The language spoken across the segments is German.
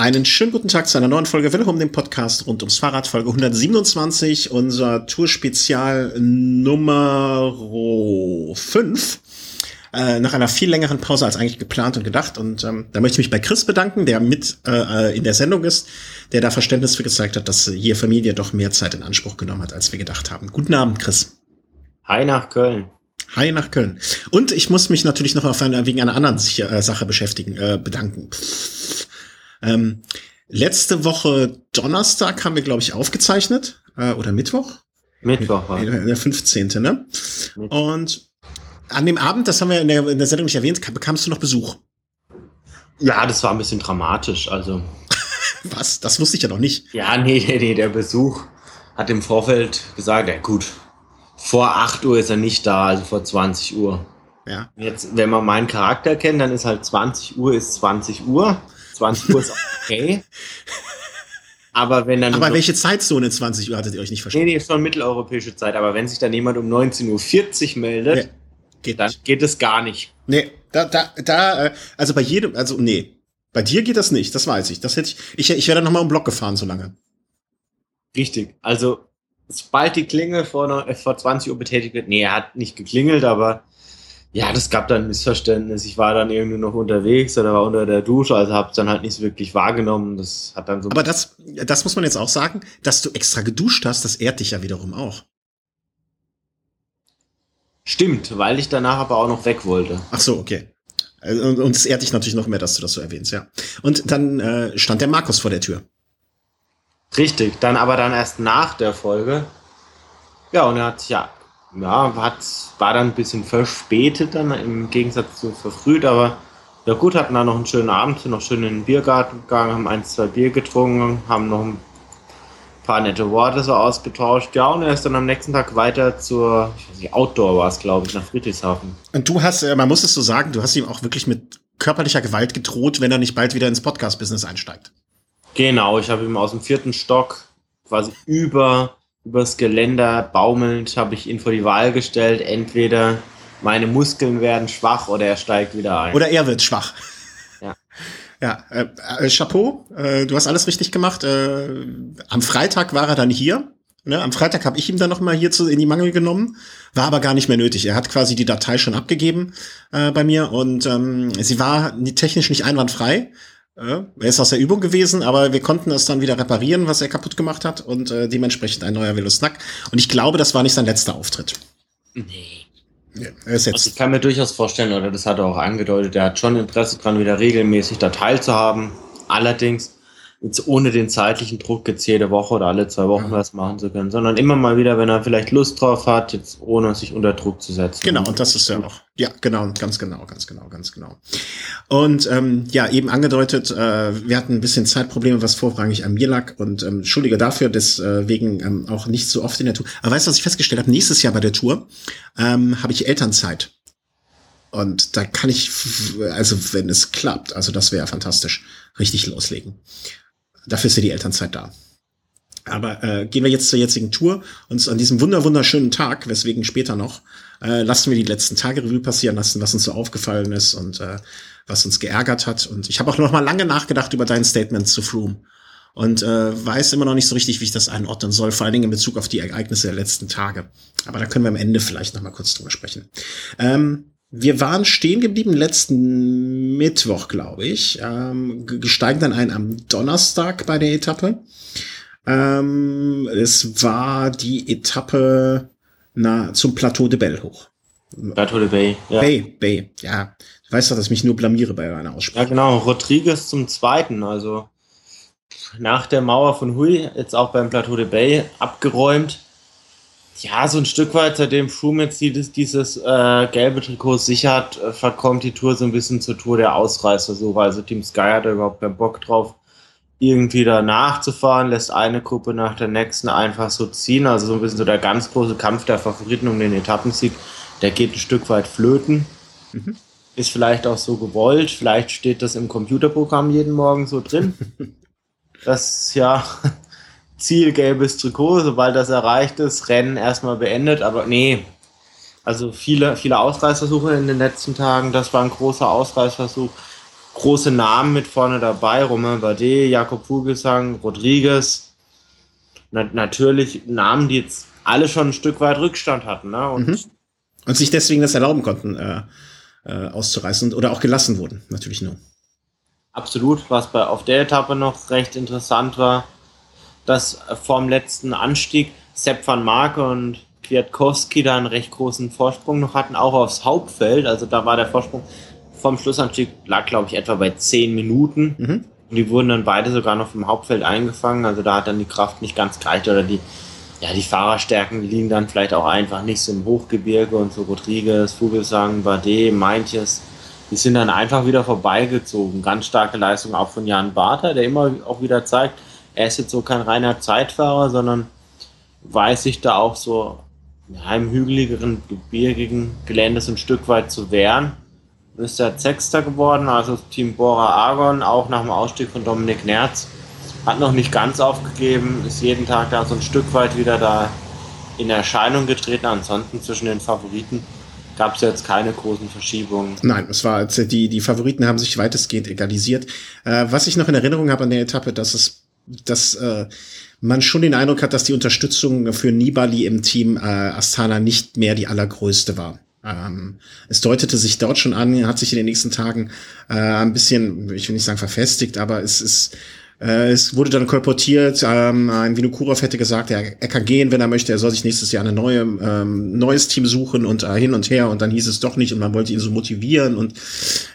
Einen schönen guten Tag zu einer neuen Folge Willkommen, dem Podcast rund ums Fahrrad, Folge 127, unser Tourspezial Nummer 5. Äh, nach einer viel längeren Pause als eigentlich geplant und gedacht. Und ähm, da möchte ich mich bei Chris bedanken, der mit äh, in der Sendung ist, der da Verständnis für gezeigt hat, dass hier Familie doch mehr Zeit in Anspruch genommen hat, als wir gedacht haben. Guten Abend, Chris. Hi nach Köln. Hi nach Köln. Und ich muss mich natürlich noch auf eine, wegen einer anderen äh, Sache beschäftigen, äh, bedanken. Ähm, letzte Woche Donnerstag haben wir, glaube ich, aufgezeichnet. Äh, oder Mittwoch? Mittwoch, ja. Der 15. Ne? Und an dem Abend, das haben wir in der, in der Sendung nicht erwähnt, bekamst du noch Besuch. Ja, das war ein bisschen dramatisch, also. Was? Das wusste ich ja noch nicht. Ja, nee, nee, nee, der Besuch hat im Vorfeld gesagt, ja gut, vor 8 Uhr ist er nicht da, also vor 20 Uhr. Ja. Jetzt, wenn man meinen Charakter kennt, dann ist halt 20 Uhr ist 20 Uhr. 20 Uhr ist okay. Aber wenn dann. Aber welche Zeitzone 20 Uhr hattet ihr euch nicht verstanden? Nee, nee, schon mitteleuropäische Zeit. Aber wenn sich dann jemand um 19.40 Uhr meldet, nee, geht dann nicht. geht es gar nicht. Nee, da, da, da, äh, also bei jedem, also nee. Bei dir geht das nicht, das weiß ich. Das hätte ich, ich, ich wäre dann nochmal um Block gefahren so lange. Richtig. Also, sobald die Klingel vor, vor 20 Uhr betätigt wird, nee, er hat nicht geklingelt, aber ja, das gab dann ein Missverständnis. Ich war dann irgendwie noch unterwegs oder war unter der Dusche, also habe es dann halt nicht so wirklich wahrgenommen. Das hat dann so. Aber das, das muss man jetzt auch sagen, dass du extra geduscht hast, das ehrt dich ja wiederum auch. Stimmt, weil ich danach aber auch noch weg wollte. Ach so, okay. Und, und es ehrt dich natürlich noch mehr, dass du das so erwähnst, ja. Und dann äh, stand der Markus vor der Tür. Richtig, dann aber dann erst nach der Folge. Ja, und er hat ja ja, hat, war dann ein bisschen verspätet dann im Gegensatz zu verfrüht, aber ja gut, hatten da noch einen schönen Abend, sind noch schön in den Biergarten gegangen, haben ein, zwei Bier getrunken, haben noch ein paar nette Worte so ausgetauscht. Ja, und er ist dann am nächsten Tag weiter zur, ich weiß nicht, Outdoor war es, glaube ich, nach Friedrichshafen. Und du hast, äh, man muss es so sagen, du hast ihm auch wirklich mit körperlicher Gewalt gedroht, wenn er nicht bald wieder ins Podcast-Business einsteigt. Genau, ich habe ihm aus dem vierten Stock quasi über übers Geländer baumelnd habe ich ihn vor die Wahl gestellt. Entweder meine Muskeln werden schwach oder er steigt wieder ein. Oder er wird schwach. Ja. Ja, äh, äh, Chapeau, äh, du hast alles richtig gemacht. Äh, am Freitag war er dann hier. Ne? Am Freitag habe ich ihm dann noch mal hier zu, in die Mangel genommen, war aber gar nicht mehr nötig. Er hat quasi die Datei schon abgegeben äh, bei mir und ähm, sie war technisch nicht einwandfrei. Ja, er ist aus der Übung gewesen, aber wir konnten es dann wieder reparieren, was er kaputt gemacht hat und äh, dementsprechend ein neuer Velosnack. Und ich glaube, das war nicht sein letzter Auftritt. Nee. Ja, er ist jetzt also ich kann mir durchaus vorstellen, oder das hat er auch angedeutet, er hat schon Interesse daran, wieder regelmäßig da teilzuhaben. Allerdings jetzt ohne den zeitlichen Druck jetzt jede Woche oder alle zwei Wochen was machen zu können, sondern immer mal wieder, wenn er vielleicht Lust drauf hat, jetzt ohne sich unter Druck zu setzen. Genau, und das ist ja auch, ja, genau, ganz genau, ganz genau, ganz genau. Und ähm, ja, eben angedeutet, äh, wir hatten ein bisschen Zeitprobleme, was vorrangig an mir lag und ähm, entschuldige dafür, deswegen ähm, auch nicht so oft in der Tour. Aber weißt du, was ich festgestellt habe? Nächstes Jahr bei der Tour ähm, habe ich Elternzeit. Und da kann ich, also wenn es klappt, also das wäre fantastisch, richtig loslegen. Dafür ist ja die Elternzeit da. Aber äh, gehen wir jetzt zur jetzigen Tour und an diesem wunder wunderschönen Tag, weswegen später noch, äh, lassen wir die letzten Tage Revue passieren lassen, was uns so aufgefallen ist und äh, was uns geärgert hat. Und ich habe auch noch mal lange nachgedacht über dein Statement zu Froome und äh, weiß immer noch nicht so richtig, wie ich das einordnen soll, vor allen Dingen in Bezug auf die Ereignisse der letzten Tage. Aber da können wir am Ende vielleicht noch mal kurz drüber sprechen. Ähm, wir waren stehen geblieben letzten Mittwoch, glaube ich. Ähm, gesteigen dann ein am Donnerstag bei der Etappe. Ähm, es war die Etappe na, zum Plateau de Belle hoch. Plateau de Bay, ja. Bay, Bay, ja. Du weißt doch, dass ich mich nur blamiere bei einer Aussprache. Ja, genau. Rodriguez zum Zweiten, also nach der Mauer von Hui, jetzt auch beim Plateau de Bay abgeräumt ja, so ein Stück weit, seitdem Froome jetzt dieses, dieses äh, gelbe Trikot sichert, äh, verkommt die Tour so ein bisschen zur Tour der Ausreißersuche. Also Team Sky hat da überhaupt keinen Bock drauf, irgendwie da nachzufahren, lässt eine Gruppe nach der nächsten einfach so ziehen. Also so ein bisschen so der ganz große Kampf der Favoriten um den Etappensieg, der geht ein Stück weit flöten. Mhm. Ist vielleicht auch so gewollt, vielleicht steht das im Computerprogramm jeden Morgen so drin. das ja Ziel gelbes Trikot, sobald das erreicht ist, Rennen erstmal beendet, aber nee. Also viele, viele Ausreißversuche in den letzten Tagen, das war ein großer Ausreißversuch. große Namen mit vorne dabei, Romain Bardet, Jakob Vogelsang, Rodriguez. Na, natürlich Namen, die jetzt alle schon ein Stück weit Rückstand hatten. Ne? Und, mhm. und sich deswegen das erlauben konnten, äh, äh, auszureißen oder auch gelassen wurden, natürlich nur. Absolut, was bei auf der Etappe noch recht interessant war, dass vorm letzten Anstieg Sepp van Marke und Kwiatkowski da einen recht großen Vorsprung noch hatten, auch aufs Hauptfeld. Also da war der Vorsprung vom Schlussanstieg, lag glaube ich etwa bei 10 Minuten. Mhm. Und die wurden dann beide sogar noch vom Hauptfeld eingefangen. Also da hat dann die Kraft nicht ganz gereicht oder die, ja, die Fahrerstärken liegen dann vielleicht auch einfach nicht so im Hochgebirge und so Rodriguez, Vogelsang, Bardet, Meintjes. Die sind dann einfach wieder vorbeigezogen. Ganz starke Leistung auch von Jan Barter, der immer auch wieder zeigt, er ist jetzt so kein reiner Zeitfahrer, sondern weiß sich da auch so im hügeligeren, gebirgigen Gelände so ein Stück weit zu wehren. Ist er Sechster geworden, also Team Bora Argon, auch nach dem Ausstieg von Dominik Nerz. Hat noch nicht ganz aufgegeben, ist jeden Tag da so ein Stück weit wieder da in Erscheinung getreten. Ansonsten zwischen den Favoriten gab es jetzt keine großen Verschiebungen. Nein, es war die die Favoriten haben sich weitestgehend egalisiert. Äh, was ich noch in Erinnerung habe an der Etappe, dass es dass äh, man schon den Eindruck hat, dass die Unterstützung für Nibali im Team äh, Astana nicht mehr die allergrößte war. Ähm, es deutete sich dort schon an, hat sich in den nächsten Tagen äh, ein bisschen, ich will nicht sagen verfestigt, aber es ist äh, es wurde dann kolportiert, ähm, ein Vinokurov hätte gesagt, er, er kann gehen, wenn er möchte, er soll sich nächstes Jahr ein neue, ähm, neues Team suchen und äh, hin und her und dann hieß es doch nicht und man wollte ihn so motivieren und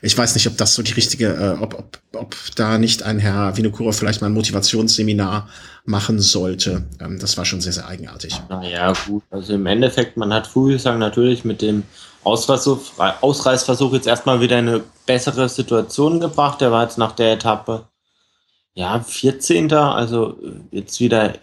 ich weiß nicht, ob das so die richtige, äh, ob, ob, ob da nicht ein Herr Vinokurov vielleicht mal ein Motivationsseminar machen sollte. Ähm, das war schon sehr, sehr eigenartig. Naja, gut, also im Endeffekt, man hat Fuglsang natürlich mit dem Ausreißversuch, jetzt erstmal wieder eine bessere Situation gebracht. Er war jetzt nach der Etappe ja, 14. Also äh, jetzt wieder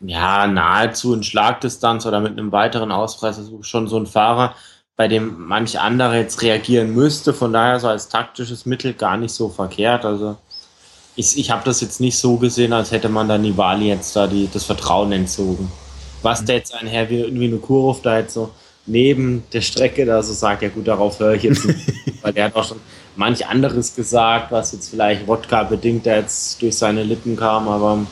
ja nahezu in Schlagdistanz oder mit einem weiteren Ausreißversuch schon so ein Fahrer, bei dem manch andere jetzt reagieren müsste. Von daher so als taktisches Mittel gar nicht so verkehrt. Also ich, ich habe das jetzt nicht so gesehen, als hätte man da Nibali jetzt da die, das Vertrauen entzogen. Was mhm. der jetzt ein Herr wie, wie Kurov da jetzt so neben der Strecke da so sagt, ja gut, darauf höre ich jetzt nicht, weil der hat auch schon manch anderes gesagt, was jetzt vielleicht Wodka bedingt da jetzt durch seine Lippen kam, aber.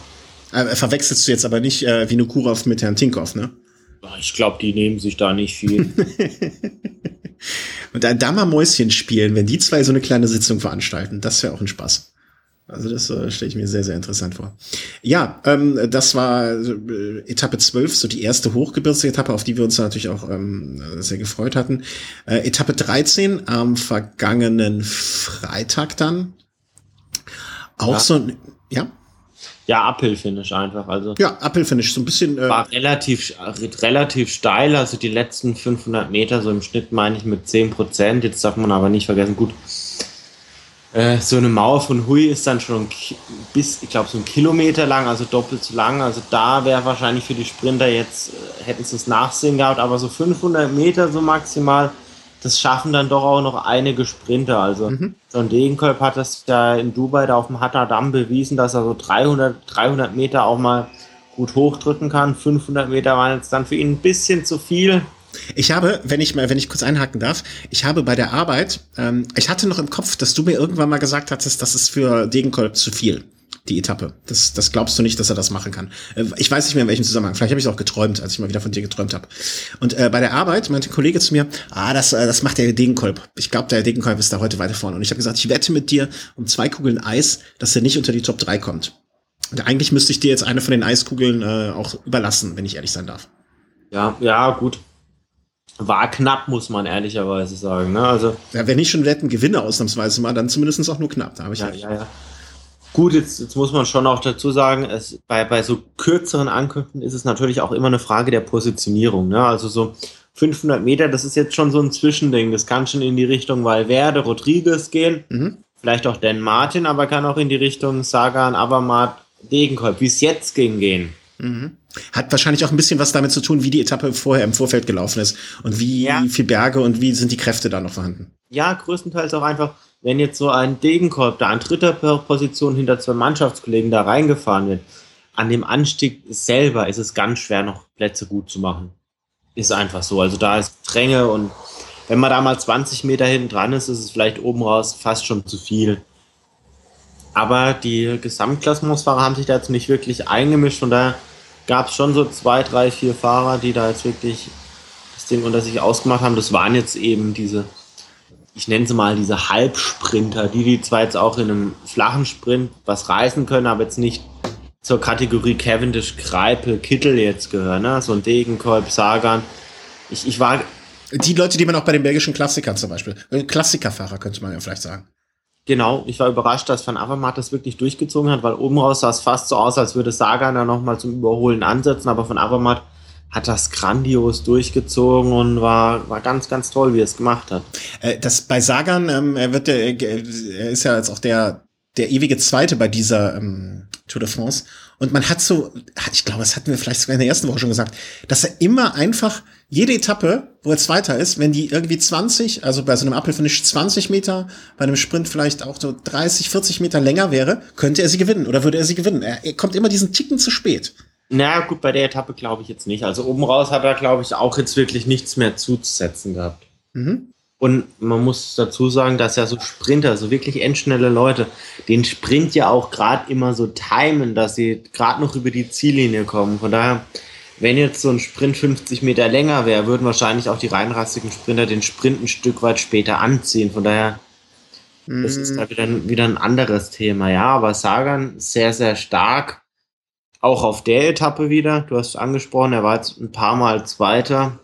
Äh, verwechselst du jetzt aber nicht äh, Vinokurov mit Herrn Tinkoff, ne? Ich glaube, die nehmen sich da nicht viel. Und da mal Mäuschen spielen, wenn die zwei so eine kleine Sitzung veranstalten, das wäre auch ein Spaß. Also das äh, stelle ich mir sehr, sehr interessant vor. Ja, ähm, das war äh, Etappe 12, so die erste Hochgebirgsetappe, auf die wir uns natürlich auch ähm, sehr gefreut hatten. Äh, Etappe 13 am vergangenen Freitag dann. Auch ja. so ja. Ja, Uphill-Finish einfach. Also ja, Uphill-Finish, so ein bisschen. Äh war relativ, relativ steil, also die letzten 500 Meter so im Schnitt meine ich mit 10 Prozent. Jetzt darf man aber nicht vergessen, gut, äh, so eine Mauer von Hui ist dann schon bis, ich glaube, so ein Kilometer lang, also doppelt so lang. Also da wäre wahrscheinlich für die Sprinter jetzt, äh, hätten sie es nachsehen gehabt, aber so 500 Meter so maximal, das schaffen dann doch auch noch einige Sprinter. Also mhm. John Degenkolb hat das ja in Dubai da auf dem Hatter Damm bewiesen, dass er so 300, 300 Meter auch mal gut hochdrücken kann. 500 Meter waren jetzt dann für ihn ein bisschen zu viel. Ich habe, wenn ich mal, wenn ich kurz einhaken darf, ich habe bei der Arbeit, ähm, ich hatte noch im Kopf, dass du mir irgendwann mal gesagt hattest, das ist für Degenkolb zu viel, die Etappe. Das, das glaubst du nicht, dass er das machen kann. Äh, ich weiß nicht mehr in welchem Zusammenhang. Vielleicht habe ich es auch geträumt, als ich mal wieder von dir geträumt habe. Und äh, bei der Arbeit meinte ein Kollege zu mir, ah, das, äh, das macht der Degenkolb. Ich glaube, der Degenkolb ist da heute weiter vorne. Und ich habe gesagt, ich wette mit dir um zwei Kugeln Eis, dass er nicht unter die Top 3 kommt. Und eigentlich müsste ich dir jetzt eine von den Eiskugeln äh, auch überlassen, wenn ich ehrlich sein darf. Ja, ja, gut war knapp, muss man ehrlicherweise sagen. Ne? Also, ja, wenn ich schon Wetten gewinne, ausnahmsweise mal, dann zumindest auch nur knapp. Da habe ich ja, ja, ja. Gut, jetzt, jetzt muss man schon auch dazu sagen, es, bei, bei so kürzeren Ankünften ist es natürlich auch immer eine Frage der Positionierung. Ne? Also so 500 Meter, das ist jetzt schon so ein Zwischending. Das kann schon in die Richtung Valverde, Rodriguez gehen. Mhm. Vielleicht auch Dan Martin, aber kann auch in die Richtung Sagan, Abermatt, Degenkolb, wie es jetzt ging, gehen. Mhm. Hat wahrscheinlich auch ein bisschen was damit zu tun, wie die Etappe vorher im Vorfeld gelaufen ist und wie ja. viel Berge und wie sind die Kräfte da noch vorhanden. Ja, größtenteils auch einfach, wenn jetzt so ein Degenkolb da an dritter Position hinter zwei Mannschaftskollegen da reingefahren wird, an dem Anstieg selber ist es ganz schwer, noch Plätze gut zu machen. Ist einfach so. Also da ist Dränge und wenn man da mal 20 Meter hinten dran ist, ist es vielleicht oben raus fast schon zu viel. Aber die Gesamtklassementsfahrer haben sich da jetzt nicht wirklich eingemischt. Von daher gab es schon so zwei, drei, vier Fahrer, die da jetzt wirklich das Ding unter sich ausgemacht haben. Das waren jetzt eben diese, ich nenne sie mal diese Halbsprinter, die die zwar jetzt auch in einem flachen Sprint was reißen können, aber jetzt nicht zur Kategorie Cavendish, Greipel, Kittel jetzt gehören. Ne? So ein Degenkolb, Sagan. Ich, ich war. Die Leute, die man auch bei den belgischen Klassikern zum Beispiel, Klassikerfahrer könnte man ja vielleicht sagen. Genau, ich war überrascht, dass Van Avermaet das wirklich durchgezogen hat, weil oben raus sah es fast so aus, als würde Sagan da nochmal zum Überholen ansetzen, aber Van Avermaet hat das grandios durchgezogen und war, war ganz, ganz toll, wie er es gemacht hat. Äh, das bei Sagan, ähm, er wird der, er ist ja jetzt auch der, der ewige Zweite bei dieser ähm, Tour de France. Und man hat so, ich glaube, das hatten wir vielleicht sogar in der ersten Woche schon gesagt, dass er immer einfach jede Etappe, wo er Zweiter ist, wenn die irgendwie 20, also bei so einem Apfelfinish 20 Meter, bei einem Sprint vielleicht auch so 30, 40 Meter länger wäre, könnte er sie gewinnen oder würde er sie gewinnen. Er, er kommt immer diesen Ticken zu spät. Na gut, bei der Etappe glaube ich jetzt nicht. Also oben raus hat er, glaube ich, auch jetzt wirklich nichts mehr zuzusetzen gehabt. Mhm. Und man muss dazu sagen, dass ja so Sprinter, so wirklich endschnelle Leute, den Sprint ja auch gerade immer so timen, dass sie gerade noch über die Ziellinie kommen. Von daher, wenn jetzt so ein Sprint 50 Meter länger wäre, würden wahrscheinlich auch die reinrassigen Sprinter den Sprint ein Stück weit später anziehen. Von daher, mhm. das ist da wieder, wieder ein anderes Thema. Ja, aber Sagan sehr, sehr stark. Auch auf der Etappe wieder. Du hast angesprochen, er war jetzt ein paar Mal Zweiter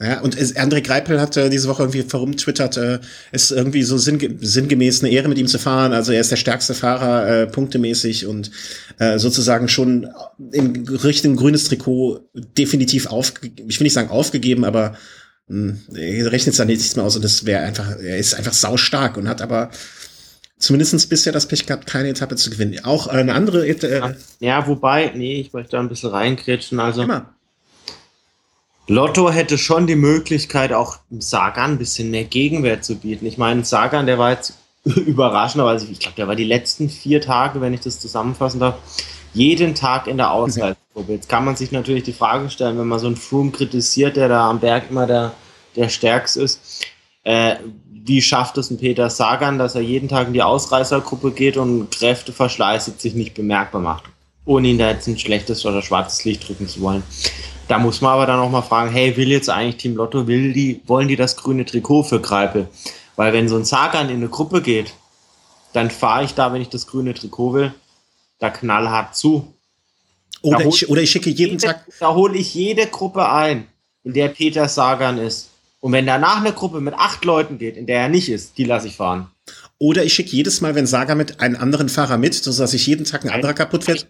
ja, und André Greipel hat äh, diese Woche irgendwie verumtwittert, äh, ist irgendwie so sinnge sinngemäß eine Ehre mit ihm zu fahren. Also er ist der stärkste Fahrer, äh, punktemäßig und äh, sozusagen schon im richtigen grünes Trikot definitiv auf, ich will nicht sagen aufgegeben, aber mh, hm, er rechnet da nichts mehr aus und das wäre einfach, er ist einfach saustark und hat aber zumindest bisher das Pech gehabt, keine Etappe zu gewinnen. Auch eine andere Etappe. Äh, ja, wobei, nee, ich möchte da ein bisschen reinkretschen. Also immer. Lotto hätte schon die Möglichkeit, auch Sagan ein bisschen mehr Gegenwert zu bieten. Ich meine, Sagan, der war jetzt überraschenderweise, ich glaube, der war die letzten vier Tage, wenn ich das zusammenfassen darf, jeden Tag in der Ausreisegruppe. Jetzt kann man sich natürlich die Frage stellen, wenn man so einen Froome kritisiert, der da am Berg immer der, der Stärkste ist, äh, wie schafft es ein Peter Sagan, dass er jeden Tag in die Ausreißergruppe geht und Kräfteverschleiß sich nicht bemerkbar macht, ohne ihn da jetzt ein schlechtes oder schwarzes Licht drücken zu wollen. Da muss man aber dann auch mal fragen, hey, will jetzt eigentlich Team Lotto, will die, wollen die das grüne Trikot für Greipel? Weil wenn so ein Sagan in eine Gruppe geht, dann fahre ich da, wenn ich das grüne Trikot will, da knallhart zu. Oder, ich, oder ich schicke jeden jede, Tag. Da hole ich jede Gruppe ein, in der Peter Sagan ist. Und wenn danach eine Gruppe mit acht Leuten geht, in der er nicht ist, die lasse ich fahren. Oder ich schicke jedes Mal, wenn Sagan mit einem anderen Fahrer mit, sodass ich jeden Tag ein anderer kaputt fährt.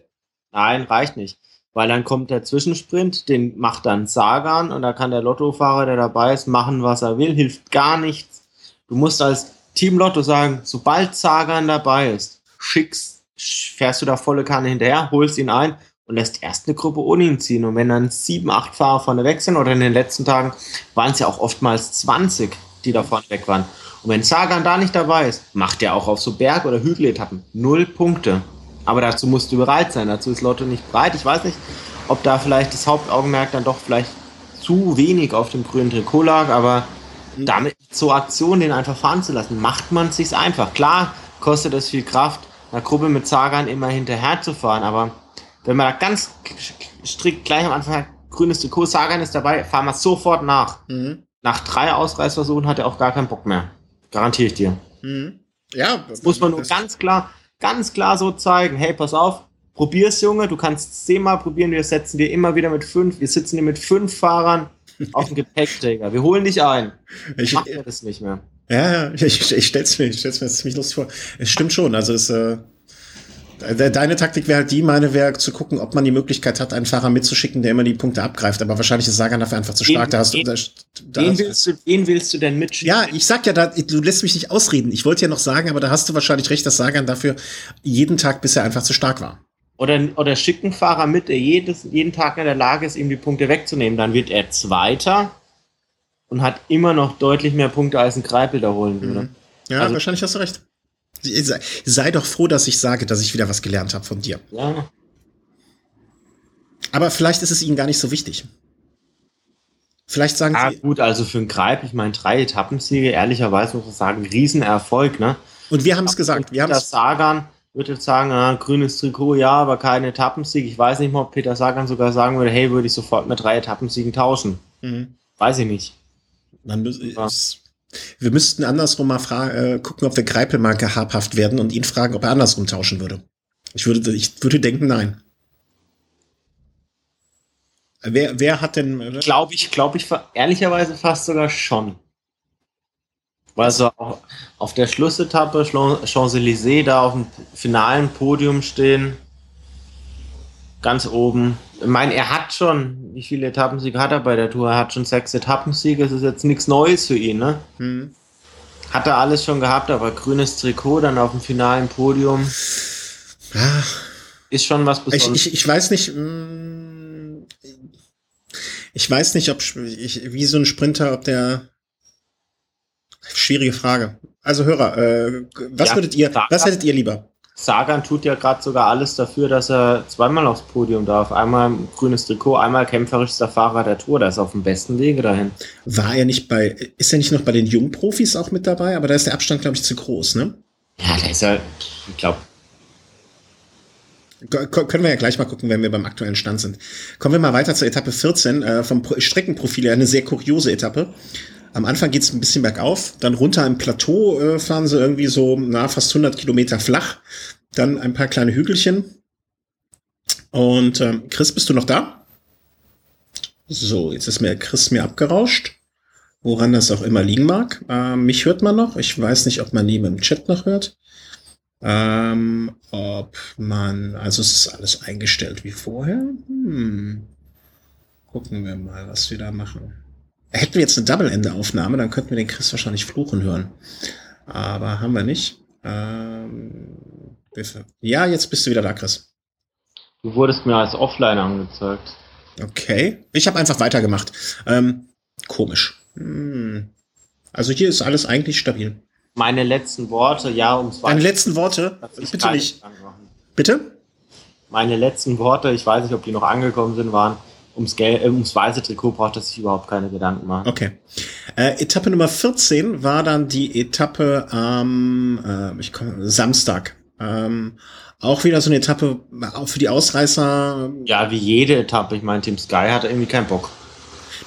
Nein, reicht nicht weil dann kommt der Zwischensprint, den macht dann Sagan und da kann der Lottofahrer, der dabei ist, machen, was er will, hilft gar nichts. Du musst als Team Lotto sagen, sobald Sagan dabei ist, schickst, fährst du da volle Kanne hinterher, holst ihn ein und lässt erst eine Gruppe ohne ihn ziehen. Und wenn dann sieben, acht Fahrer vorne weg sind oder in den letzten Tagen waren es ja auch oftmals 20, die da vorne weg waren. Und wenn Sagan da nicht dabei ist, macht er auch auf so Berg- oder Hügeletappen null Punkte. Aber dazu musst du bereit sein. Dazu ist Lotto nicht bereit. Ich weiß nicht, ob da vielleicht das Hauptaugenmerk dann doch vielleicht zu wenig auf dem grünen Trikot lag, aber mhm. damit zur Aktion den einfach fahren zu lassen, macht man es sich einfach. Klar kostet es viel Kraft, einer Gruppe mit Sagan immer hinterher zu fahren, aber wenn man da ganz strikt gleich am Anfang hat, grünes Trikot, Sagan ist dabei, fahren wir sofort nach. Mhm. Nach drei Ausreißversuchen hat er auch gar keinen Bock mehr. Garantiere ich dir. Mhm. Ja, das muss man nur ganz klar ganz klar so zeigen, hey, pass auf, probier's, Junge, du kannst zehnmal probieren, wir setzen dir immer wieder mit fünf, wir sitzen dir mit fünf Fahrern auf dem Gepäckträger. Wir holen dich ein. Ich mach mir das nicht mehr. Ja, ja, ich, ich, ich stell's mir, ich stell's mir ziemlich lustig vor. Es stimmt schon, also es, äh, Deine Taktik wäre halt die, meine wäre zu gucken, ob man die Möglichkeit hat, einen Fahrer mitzuschicken, der immer die Punkte abgreift. Aber wahrscheinlich ist Sagan dafür einfach zu stark. Den, da hast du, da, da den, willst du, den willst du denn mitschicken? Ja, ich sag ja, da, du lässt mich nicht ausreden. Ich wollte ja noch sagen, aber da hast du wahrscheinlich recht, dass Sagan dafür jeden Tag bisher einfach zu stark war. Oder, oder schicken Fahrer mit, der jedes, jeden Tag in der Lage ist, ihm die Punkte wegzunehmen. Dann wird er Zweiter und hat immer noch deutlich mehr Punkte, als ein Greipel da holen würde. Mhm. Ja, also, wahrscheinlich hast du recht. Sei, doch froh, dass ich sage, dass ich wieder was gelernt habe von dir. Ja. Aber vielleicht ist es ihnen gar nicht so wichtig. Vielleicht sagen ja, sie. gut, also für einen Greip, ich meine, drei Etappensiege, ehrlicherweise muss ich sagen, Riesenerfolg, ne? Und wir haben es gesagt. Wir haben das Sagan, würde jetzt sagen, ah, grünes Trikot, ja, aber kein Etappensieg. Ich weiß nicht mal, ob Peter Sagan sogar sagen würde, hey, würde ich sofort mit drei Etappensiegen tauschen. Mhm. Weiß ich nicht. Dann ja. Wir müssten andersrum mal äh, gucken, ob wir Greipel mal gehabhaft werden und ihn fragen, ob er andersrum tauschen würde. Ich würde, ich würde denken, nein. Wer, wer hat denn. Glaube ich, glaube ich, ehrlicherweise fast sogar schon. Weil so auf der Schlussetappe Champs-Élysées da auf dem finalen Podium stehen, ganz oben. Ich meine, er hat schon, wie viele Etappensiege hat er bei der Tour? Er hat schon sechs Etappensiege, es ist jetzt nichts Neues für ihn, ne? Hm. Hat er alles schon gehabt, aber grünes Trikot dann auf dem finalen Podium. Ja. Ist schon was Besonderes. Ich, ich, ich weiß nicht, hm, ich weiß nicht, ob ich, wie so ein Sprinter, ob der Schwierige Frage. Also Hörer, äh, was ja, würdet ihr, was hättet ihr lieber? Sagan tut ja gerade sogar alles dafür, dass er zweimal aufs Podium darf. Einmal grünes Trikot, einmal kämpferischster Fahrer der Tour. Der ist auf dem besten Wege dahin. War er nicht bei, ist er nicht noch bei den Jungprofis auch mit dabei? Aber da ist der Abstand, glaube ich, zu groß, ne? Ja, der ist ja, ich glaube, können wir ja gleich mal gucken, wenn wir beim aktuellen Stand sind. Kommen wir mal weiter zur Etappe 14. Äh, vom Streckenprofil her eine sehr kuriose Etappe. Am Anfang geht es ein bisschen bergauf, dann runter im Plateau äh, fahren sie irgendwie so na, fast 100 Kilometer flach, dann ein paar kleine Hügelchen. Und ähm, Chris, bist du noch da? So, jetzt ist mir Chris mir abgerauscht, woran das auch immer liegen mag. Ähm, mich hört man noch. Ich weiß nicht, ob man neben im Chat noch hört. Ähm, ob man, also es ist alles eingestellt wie vorher. Hm. Gucken wir mal, was wir da machen. Hätten wir jetzt eine Double-Ende-Aufnahme, dann könnten wir den Chris wahrscheinlich fluchen hören. Aber haben wir nicht. Ähm, ja, jetzt bist du wieder da, Chris. Du wurdest mir als Offline angezeigt. Okay. Ich habe einfach weitergemacht. Ähm, komisch. Hm. Also hier ist alles eigentlich stabil. Meine letzten Worte, ja, ums Deine letzten Worte? Bitte nicht. Bitte? Meine letzten Worte, ich weiß nicht, ob die noch angekommen sind, waren, ums, Gel äh, ums weiße Trikot braucht er sich überhaupt keine Gedanken machen. Okay. Äh, Etappe Nummer 14 war dann die Etappe am äh, ich komme, Samstag. Ähm, auch wieder so eine Etappe auch für die Ausreißer. Ja, wie jede Etappe. Ich meine, Team Sky hat irgendwie keinen Bock.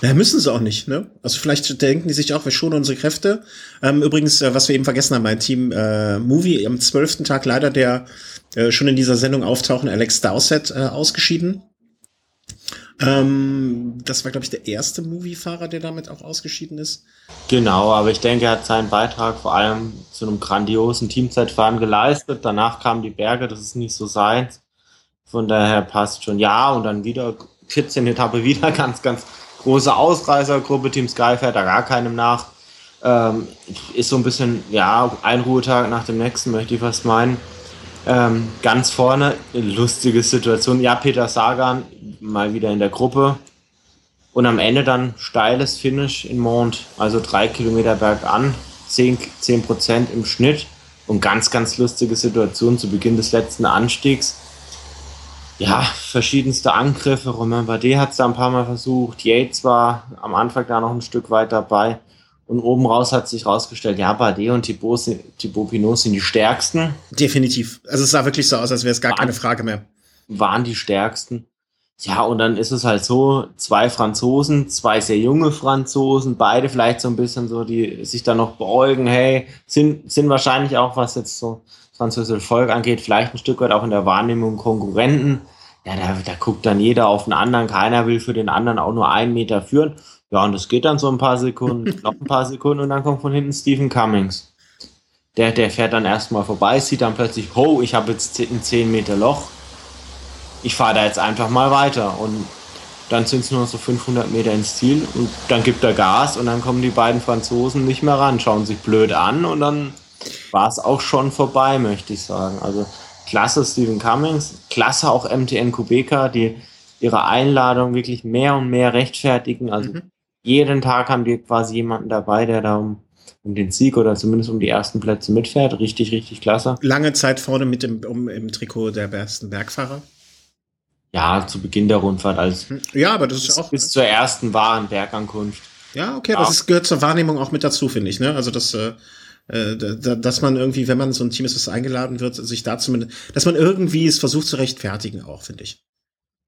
Na, müssen sie auch nicht, ne? Also vielleicht denken die sich auch, wir schonen unsere Kräfte. Ähm, übrigens, äh, was wir eben vergessen haben, mein Team äh, Movie am zwölften Tag leider der äh, schon in dieser Sendung auftauchen Alex Dowsett äh, ausgeschieden. Ähm, das war, glaube ich, der erste Movie-Fahrer, der damit auch ausgeschieden ist. Genau, aber ich denke, er hat seinen Beitrag vor allem zu einem grandiosen Teamzeitfahren geleistet. Danach kamen die Berge, das ist nicht so seins. Von daher passt schon. Ja, und dann wieder 14 Etappe wieder ganz, ganz große Ausreißergruppe. Team Sky fährt da gar keinem nach. Ähm, ist so ein bisschen, ja, ein Ruhetag nach dem nächsten, möchte ich fast meinen. Ähm, ganz vorne, lustige Situation. Ja, Peter Sagan mal wieder in der Gruppe. Und am Ende dann steiles Finish in Mont, also drei Kilometer bergan, 10, 10 Prozent im Schnitt. Und ganz, ganz lustige Situation zu Beginn des letzten Anstiegs. Ja, verschiedenste Angriffe. Romain Bardet hat es da ein paar Mal versucht. Yates war am Anfang da noch ein Stück weit dabei. Und oben raus hat sich rausgestellt, ja, Bardet und Thibaut, sind, Thibaut Pinot sind die stärksten. Definitiv. Also es sah wirklich so aus, als wäre es gar waren, keine Frage mehr. Waren die stärksten. Ja, und dann ist es halt so, zwei Franzosen, zwei sehr junge Franzosen, beide vielleicht so ein bisschen so, die sich dann noch beäugen, hey, sind, sind wahrscheinlich auch, was jetzt so französische Volk angeht, vielleicht ein Stück weit auch in der Wahrnehmung Konkurrenten. Ja, da, da guckt dann jeder auf den anderen, keiner will für den anderen auch nur einen Meter führen. Ja, und das geht dann so ein paar Sekunden, noch ein paar Sekunden und dann kommt von hinten Stephen Cummings. Der, der fährt dann erstmal vorbei, sieht dann plötzlich, oh, ich habe jetzt ein 10 Meter Loch. Ich fahre da jetzt einfach mal weiter. Und dann sind es nur so 500 Meter ins Ziel und dann gibt er Gas und dann kommen die beiden Franzosen nicht mehr ran, schauen sich blöd an und dann war es auch schon vorbei, möchte ich sagen. Also klasse Stephen Cummings, klasse auch MTN Kubeka, die ihre Einladung wirklich mehr und mehr rechtfertigen. Also mhm jeden Tag haben die quasi jemanden dabei, der da um, um den Sieg oder zumindest um die ersten Plätze mitfährt. Richtig, richtig klasse. Lange Zeit vorne mit dem um, im Trikot der besten Bergfahrer. Ja, zu Beginn der Rundfahrt als hm. ja, aber das ist auch bis zur ersten wahren Bergankunft. Ja, okay, ja. das ist, gehört zur Wahrnehmung auch mit dazu, finde ich. Ne? Also das, äh, äh, dass man irgendwie, wenn man so ein Team ist, das eingeladen wird, sich da zumindest, dass man irgendwie es versucht zu rechtfertigen, auch, finde ich.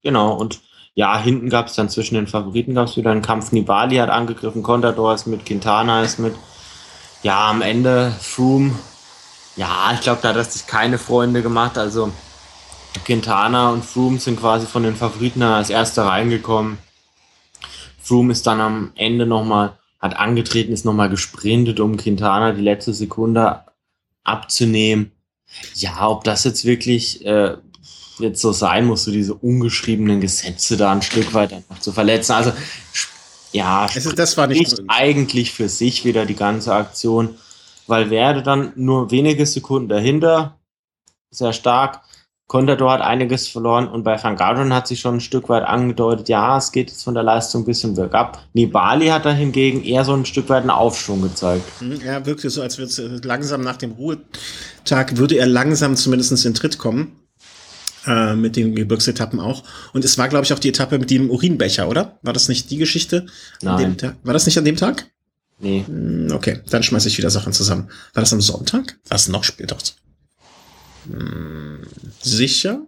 Genau, und ja, hinten gab es dann zwischen den Favoriten gab es wieder einen Kampf. Nibali hat angegriffen, Contador ist mit, Quintana ist mit. Ja, am Ende Froome. Ja, ich glaube, da hat er sich keine Freunde gemacht. Also Quintana und Froome sind quasi von den Favoriten als Erster reingekommen. Froome ist dann am Ende nochmal, hat angetreten, ist nochmal gesprintet, um Quintana die letzte Sekunde abzunehmen. Ja, ob das jetzt wirklich äh, jetzt so sein muss, so diese ungeschriebenen Gesetze da ein Stück weit einfach zu verletzen. Also ja, also das war nicht eigentlich für sich wieder die ganze Aktion, weil werde dann nur wenige Sekunden dahinter, sehr stark. Contador hat einiges verloren und bei Van Garderen hat sich schon ein Stück weit angedeutet, ja, es geht jetzt von der Leistung ein bisschen bergab. Nibali hat da hingegen eher so ein Stück weit einen Aufschwung gezeigt. Hm, er wirkte so, als würde es äh, langsam nach dem Ruhetag, würde er langsam zumindest in Tritt kommen äh, mit den Gebirgsetappen auch. Und es war, glaube ich, auch die Etappe mit dem Urinbecher, oder? War das nicht die Geschichte? Nein. War das nicht an dem Tag? Nee. Hm, okay, dann schmeiße ich wieder Sachen zusammen. War das am Sonntag? War es noch später? Hm, sicher?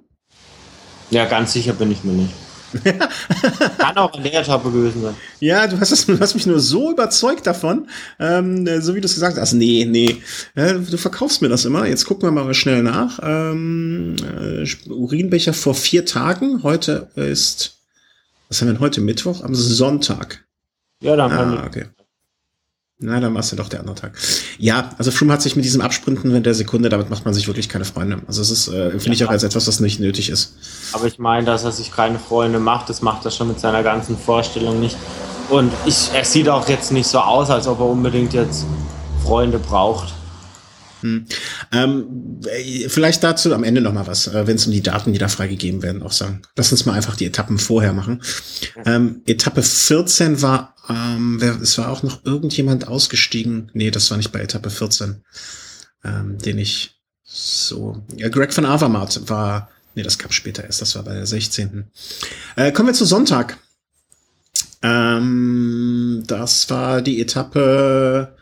Ja, ganz sicher bin ich mir nicht. Kann auch an der Etappe gewesen sein. Ja, du hast, das, du hast mich nur so überzeugt davon, ähm, so wie du es gesagt hast. Nee, nee, ja, du verkaufst mir das immer. Jetzt gucken wir mal schnell nach. Ähm, äh, Urinbecher vor vier Tagen. Heute ist, was haben wir denn heute? Mittwoch? Am Sonntag. Ja, dann ah, okay. Na, dann war es ja doch der andere Tag. Ja, also Froome hat sich mit diesem Absprinten in der Sekunde, damit macht man sich wirklich keine Freunde. Also es ist, äh, finde ja, ich auch als etwas, was nicht nötig ist. Aber ich meine, dass er sich keine Freunde macht, das macht er schon mit seiner ganzen Vorstellung nicht. Und ich, er sieht auch jetzt nicht so aus, als ob er unbedingt jetzt Freunde braucht. Hm. Ähm, vielleicht dazu am Ende noch mal was, äh, wenn es um die Daten, die da freigegeben werden, auch sagen. Lass uns mal einfach die Etappen vorher machen. Ähm, Etappe 14 war, ähm, wer, es war auch noch irgendjemand ausgestiegen. Nee, das war nicht bei Etappe 14, ähm, den ich so. Ja, Greg van Avermaet war, nee, das kam später erst, das war bei der 16. Äh, kommen wir zu Sonntag. Ähm, das war die Etappe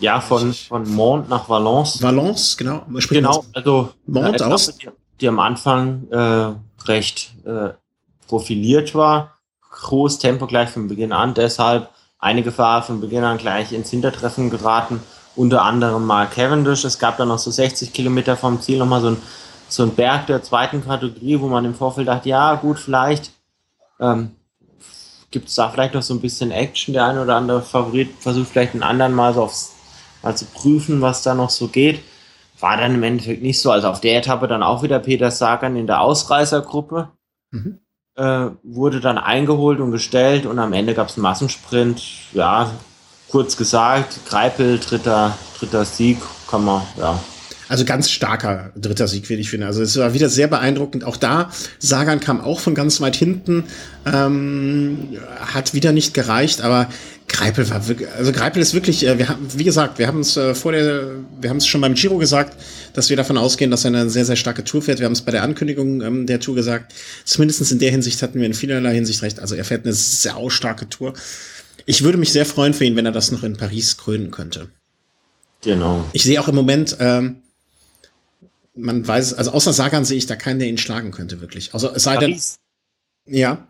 ja, von, von Mont nach Valence. Valence, genau. Genau, also Mont aus. Die, die, am Anfang äh, recht äh, profiliert war. Groß Tempo gleich von Beginn an, deshalb einige Fahrer von Beginn an gleich ins Hintertreffen geraten. Unter anderem mal Cavendish. Es gab dann noch so 60 Kilometer vom Ziel nochmal so ein, so ein Berg der zweiten Kategorie, wo man im Vorfeld dachte, ja gut, vielleicht ähm, gibt es da vielleicht noch so ein bisschen Action. Der eine oder andere Favorit versucht vielleicht einen anderen mal so aufs also prüfen, was da noch so geht. War dann im Endeffekt nicht so. Also auf der Etappe dann auch wieder Peter Sagan in der Ausreißergruppe. Mhm. Äh, wurde dann eingeholt und gestellt und am Ende gab es einen Massensprint. Ja, kurz gesagt, Greipel, dritter, dritter Sieg, kann man, ja, also ganz starker dritter Sieg, wie ich finde. Also es war wieder sehr beeindruckend. Auch da, Sagan kam auch von ganz weit hinten, ähm, hat wieder nicht gereicht, aber Greipel war wirklich, also Greipel ist wirklich, äh, wir haben, wie gesagt, wir haben es äh, vor der, wir haben es schon beim Giro gesagt, dass wir davon ausgehen, dass er eine sehr, sehr starke Tour fährt. Wir haben es bei der Ankündigung ähm, der Tour gesagt. Zumindest in der Hinsicht hatten wir in vielerlei Hinsicht recht. Also er fährt eine sehr starke Tour. Ich würde mich sehr freuen für ihn, wenn er das noch in Paris krönen könnte. Genau. Ich sehe auch im Moment, ähm, man weiß, also außer Sagan sehe ich da keinen, der ihn schlagen könnte, wirklich. Also es sei denn, ja.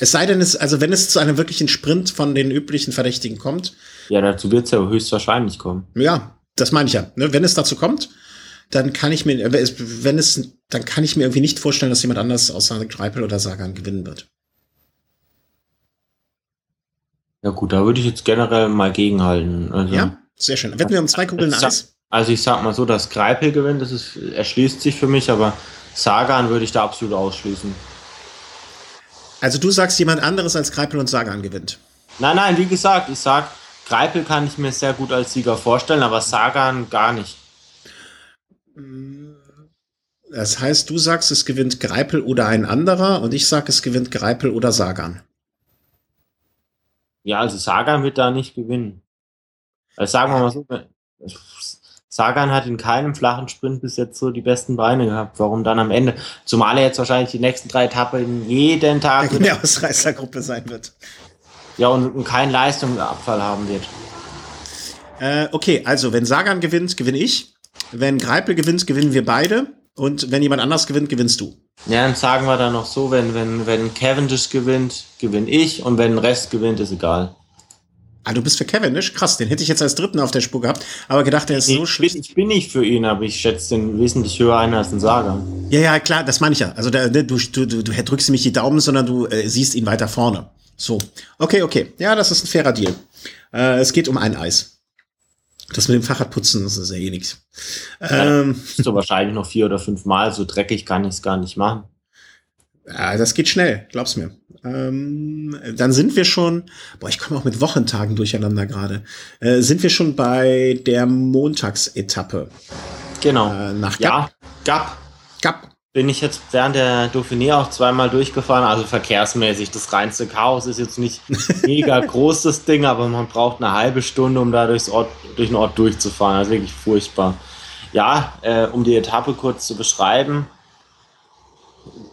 Es sei denn, es, also wenn es zu einem wirklichen Sprint von den üblichen Verdächtigen kommt. Ja, dazu wird es ja höchstwahrscheinlich kommen. Ja, das meine ich ja. Ne? Wenn es dazu kommt, dann kann ich mir, wenn es, dann kann ich mir irgendwie nicht vorstellen, dass jemand anders außer Greipel oder Sagan gewinnen wird. Ja gut, da würde ich jetzt generell mal gegenhalten. Also, ja, sehr schön. Wetten wir um zwei Kugeln Eis? Also ich sag mal so, dass Greipel gewinnt, das ist, erschließt sich für mich, aber Sagan würde ich da absolut ausschließen. Also du sagst, jemand anderes als Greipel und Sagan gewinnt. Nein, nein, wie gesagt, ich sag, Greipel kann ich mir sehr gut als Sieger vorstellen, aber Sagan gar nicht. Das heißt, du sagst, es gewinnt Greipel oder ein anderer und ich sag, es gewinnt Greipel oder Sagan. Ja, also Sagan wird da nicht gewinnen. Also sagen wir mal so, Sagan hat in keinem flachen Sprint bis jetzt so die besten Beine gehabt. Warum dann am Ende? Zumal er jetzt wahrscheinlich die nächsten drei Etappen jeden Tag in der Ausreißergruppe sein wird. Ja, und, und keinen Leistungsabfall haben wird. Äh, okay, also wenn Sagan gewinnt, gewinne ich. Wenn Greipel gewinnt, gewinnen wir beide. Und wenn jemand anders gewinnt, gewinnst du. Ja, dann sagen wir dann noch so, wenn, wenn, wenn Cavendish gewinnt, gewinne ich. Und wenn Rest gewinnt, ist egal. Ah, du bist für Cavendish? Krass, den hätte ich jetzt als dritten auf der Spur gehabt, aber gedacht, der ist so schlecht. Ich bin nicht für ihn, aber ich schätze den wesentlich höher ein als den Saga. Ja, ja, klar, das meine ich ja. Also da, du, du, du, du drückst nicht die Daumen, sondern du äh, siehst ihn weiter vorne. So. Okay, okay. Ja, das ist ein fairer Deal. Äh, es geht um ein Eis. Das mit dem Fahrradputzen, das ist ja eh nichts. Ähm, ja, so wahrscheinlich noch vier oder fünf Mal. So dreckig kann ich es gar nicht machen. Ja, das geht schnell, glaub's mir. Ähm, dann sind wir schon, boah, ich komme auch mit Wochentagen durcheinander gerade. Äh, sind wir schon bei der Montagsetappe? Genau. Äh, nach Gap. Ja, Gap. Gap. Bin ich jetzt während der Dauphiné auch zweimal durchgefahren, also verkehrsmäßig. Das reinste Chaos ist jetzt nicht mega groß, das Ding, aber man braucht eine halbe Stunde, um da durchs Ort, durch den Ort durchzufahren. Das ist wirklich furchtbar. Ja, äh, um die Etappe kurz zu beschreiben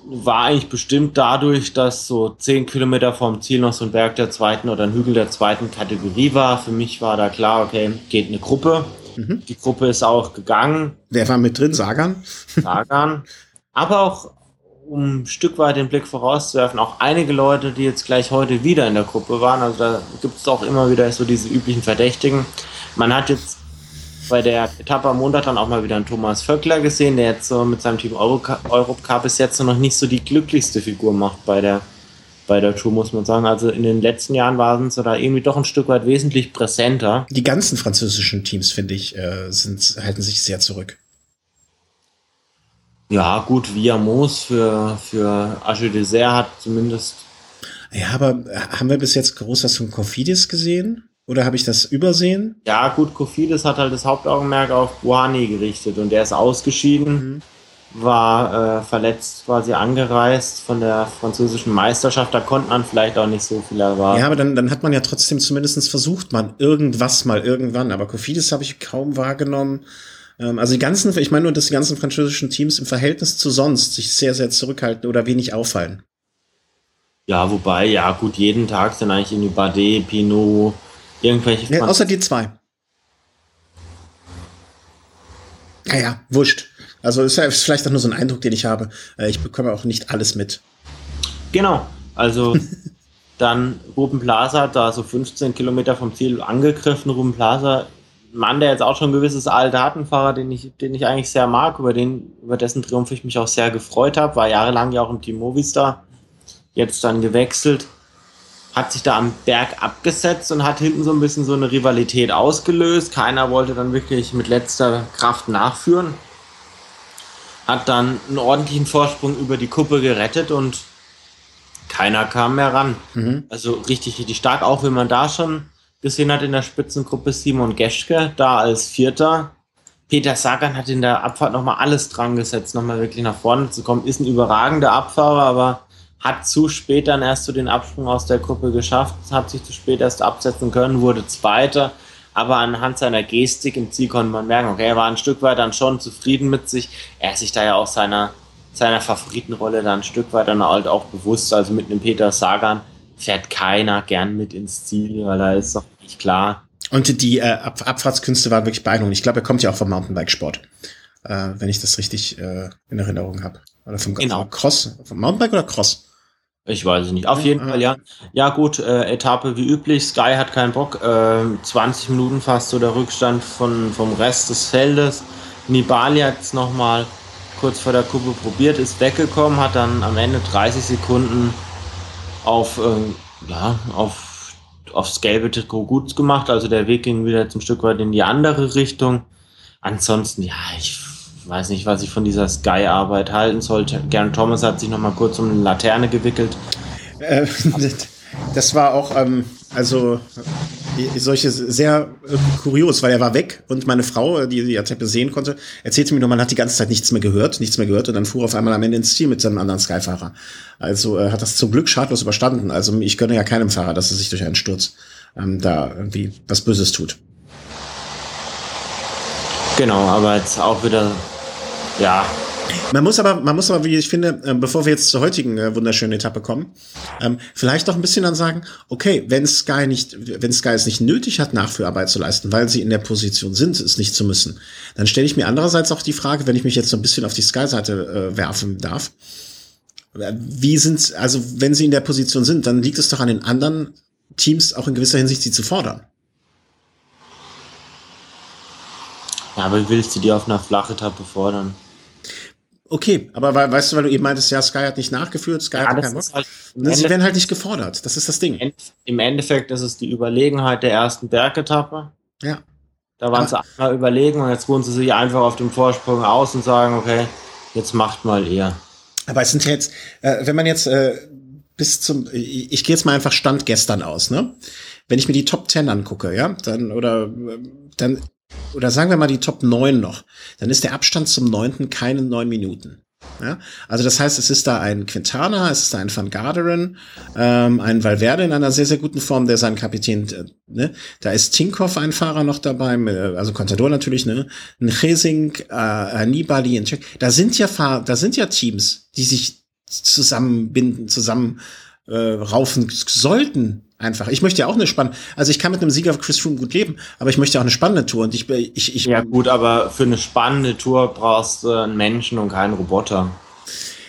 war eigentlich bestimmt dadurch, dass so zehn Kilometer vom Ziel noch so ein Berg der zweiten oder ein Hügel der zweiten Kategorie war. Für mich war da klar, okay, geht eine Gruppe. Mhm. Die Gruppe ist auch gegangen. Wer war mit drin? Sagan? Sagan. Aber auch, um ein Stück weit den Blick vorauszuwerfen, auch einige Leute, die jetzt gleich heute wieder in der Gruppe waren. Also da gibt es auch immer wieder so diese üblichen Verdächtigen. Man hat jetzt bei der Etappe am Montag dann auch mal wieder einen Thomas Vöckler gesehen, der jetzt so mit seinem Team Eurocup bis jetzt noch nicht so die glücklichste Figur macht bei der, bei der Tour, muss man sagen. Also in den letzten Jahren waren sie da irgendwie doch ein Stück weit wesentlich präsenter. Die ganzen französischen Teams, finde ich, äh, sind, halten sich sehr zurück. Ja, gut, Viamos für, für Arche Dessert hat zumindest. Ja, aber haben wir bis jetzt Großas und Kofidis gesehen? Oder habe ich das übersehen? Ja, gut, Kofidis hat halt das Hauptaugenmerk auf Buhani gerichtet und der ist ausgeschieden, mhm. war äh, verletzt quasi angereist von der französischen Meisterschaft. Da konnte man vielleicht auch nicht so viel erwarten. Ja, aber dann, dann hat man ja trotzdem zumindest versucht, man irgendwas mal irgendwann. Aber Kofidis habe ich kaum wahrgenommen. Ähm, also die ganzen, ich meine nur, dass die ganzen französischen Teams im Verhältnis zu sonst sich sehr, sehr zurückhalten oder wenig auffallen. Ja, wobei, ja, gut, jeden Tag sind eigentlich irgendwie Bardet, Pinot, Irgendwelche ja, außer die zwei. Naja, wurscht. Also ist ja vielleicht auch nur so ein Eindruck, den ich habe. Äh, ich bekomme auch nicht alles mit. Genau. Also dann Ruben Plaza, da so 15 Kilometer vom Ziel angegriffen. Ruben Plaza, Mann, der jetzt auch schon ein gewisses Alter hat, ein Fahrer, den ich, den ich eigentlich sehr mag, über den, über dessen Triumph ich mich auch sehr gefreut habe. War jahrelang ja auch im Team Movistar. Jetzt dann gewechselt hat sich da am Berg abgesetzt und hat hinten so ein bisschen so eine Rivalität ausgelöst. Keiner wollte dann wirklich mit letzter Kraft nachführen. Hat dann einen ordentlichen Vorsprung über die Kuppe gerettet und keiner kam mehr ran. Mhm. Also richtig, richtig stark, auch wenn man da schon gesehen hat in der Spitzengruppe Simon Geschke, da als Vierter. Peter Sagan hat in der Abfahrt nochmal alles dran gesetzt, nochmal wirklich nach vorne zu kommen. Ist ein überragender Abfahrer, aber hat zu spät dann erst so den Absprung aus der Gruppe geschafft, hat sich zu spät erst absetzen können, wurde Zweiter. Aber anhand seiner Gestik im Ziel konnte man merken, okay, er war ein Stück weit dann schon zufrieden mit sich. Er ist sich da ja auch seiner, seiner Favoritenrolle dann ein Stück weit dann halt auch bewusst. Also mit einem Peter Sagan fährt keiner gern mit ins Ziel, weil da ist doch nicht klar. Und die äh, Ab Abfahrtskünste waren wirklich beeindruckend. Ich glaube, er kommt ja auch vom Mountainbikesport, äh, wenn ich das richtig äh, in Erinnerung habe. Oder vom, genau. vom Cross, vom Mountainbike oder Cross? Ich weiß es nicht. Auf jeden Fall, ja. Ja, gut, äh, Etappe wie üblich. Sky hat keinen Bock. Äh, 20 Minuten fast so der Rückstand von, vom Rest des Feldes. Nibali hat es nochmal kurz vor der Kuppe probiert, ist weggekommen, hat dann am Ende 30 Sekunden auf, äh, ja, auf, aufs gelbe Trikot gut gemacht. Also der Weg ging wieder zum Stück weit in die andere Richtung. Ansonsten, ja, ich weiß nicht, was ich von dieser Sky-Arbeit halten sollte. Gern Thomas hat sich noch mal kurz um eine Laterne gewickelt. Äh, das war auch, ähm, also solche sehr äh, kurios, weil er war weg und meine Frau, die die Etappe sehen konnte, erzählte mir nur, man hat die ganze Zeit nichts mehr gehört, nichts mehr gehört und dann fuhr auf einmal am Ende ins Ziel mit seinem anderen Sky-Fahrer. Also äh, hat das zum Glück schadlos überstanden. Also ich gönne ja keinem Fahrer, dass er sich durch einen Sturz ähm, da irgendwie was Böses tut. Genau, aber jetzt auch wieder ja, Man muss aber, man muss aber, wie ich finde, äh, bevor wir jetzt zur heutigen äh, wunderschönen Etappe kommen, ähm, vielleicht doch ein bisschen dann sagen, okay, wenn Sky nicht, wenn Sky es nicht nötig hat, Nachführarbeit zu leisten, weil sie in der Position sind, es nicht zu müssen, dann stelle ich mir andererseits auch die Frage, wenn ich mich jetzt so ein bisschen auf die Sky-Seite äh, werfen darf, äh, wie sind, also wenn sie in der Position sind, dann liegt es doch an den anderen Teams auch in gewisser Hinsicht, sie zu fordern. Ja, aber wie willst du die auf einer Flachetappe fordern? Okay, aber weißt du, weil du eben meintest, ja, Sky hat nicht nachgeführt, Sky ja, hat keinen Bock. Halt Sie werden halt nicht gefordert. Das ist das Ding. Im Endeffekt ist es die Überlegenheit der ersten Bergetappe. Ja. Da waren aber sie einmal überlegen und jetzt ruhen sie sich einfach auf dem Vorsprung aus und sagen, okay, jetzt macht mal ihr. Aber es sind jetzt, äh, wenn man jetzt äh, bis zum, ich, ich gehe jetzt mal einfach Stand gestern aus, ne? Wenn ich mir die Top 10 angucke, ja, dann, oder, dann oder sagen wir mal die Top 9 noch, dann ist der Abstand zum neunten keine neun Minuten. Ja, also das heißt, es ist da ein Quintana, es ist da ein Van Garderen, ähm, ein Valverde in einer sehr, sehr guten Form, der seinen Kapitän, äh, ne? Da ist Tinkoff ein Fahrer noch dabei, äh, also Contador natürlich, ne? Ein Chesing, äh, Nibali, ein Check. Da sind ja Fahr da sind ja Teams, die sich zusammenbinden, zusammen äh, raufen sollten, einfach. Ich möchte ja auch eine spannende, also ich kann mit einem Sieger Chris Froome gut leben, aber ich möchte auch eine spannende Tour und ich, ich, ich Ja gut, aber für eine spannende Tour brauchst du einen Menschen und keinen Roboter.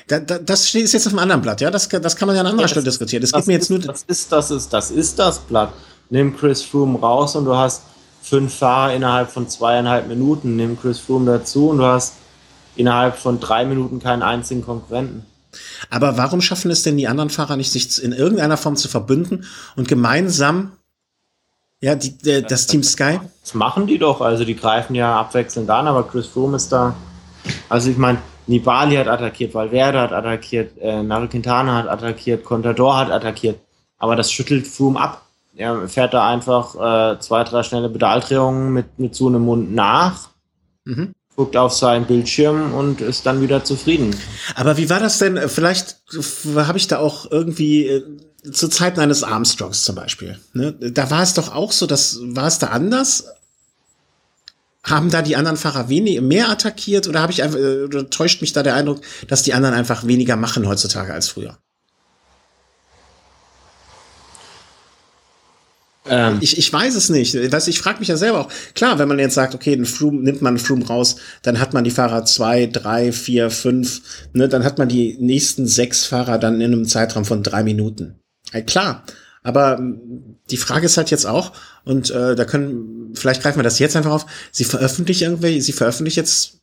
Da, da, das ist jetzt auf einem anderen Blatt, ja, das, das kann man ja an anderer ja, Stelle diskutieren. Das, das geht mir jetzt nur. Das ist, das ist, das ist das Blatt. Nimm Chris Froome raus und du hast fünf Fahrer innerhalb von zweieinhalb Minuten. Nimm Chris Froome dazu und du hast innerhalb von drei Minuten keinen einzigen Konkurrenten. Aber warum schaffen es denn die anderen Fahrer nicht, sich in irgendeiner Form zu verbünden und gemeinsam ja, die, äh, das Team Sky? Das machen die doch. Also die greifen ja abwechselnd an, aber Chris Froome ist da. Also ich meine, Nibali hat attackiert, Valverde hat attackiert, äh, Nairo Quintana hat attackiert, Contador hat attackiert. Aber das schüttelt Froome ab. Er fährt da einfach äh, zwei, drei schnelle Pedaldrehungen mit, mit so einem Mund nach. Mhm guckt auf seinen Bildschirm und ist dann wieder zufrieden. Aber wie war das denn? Vielleicht habe ich da auch irgendwie äh, zu Zeiten eines Armstrongs zum Beispiel. Ne? Da war es doch auch so, dass war es da anders? Haben da die anderen Fahrer wenig, mehr attackiert oder habe ich einfach, äh, oder täuscht mich da der Eindruck, dass die anderen einfach weniger machen heutzutage als früher? Ähm. Ich, ich weiß es nicht. Weißt, ich frage mich ja selber auch. Klar, wenn man jetzt sagt, okay, einen Froome, nimmt man einen Froome raus, dann hat man die Fahrer zwei, drei, vier, fünf, ne, dann hat man die nächsten sechs Fahrer dann in einem Zeitraum von drei Minuten. Ja, klar. Aber hm, die Frage ist halt jetzt auch, und äh, da können, vielleicht greifen wir das jetzt einfach auf, sie veröffentlichen irgendwelche, sie veröffentlichen jetzt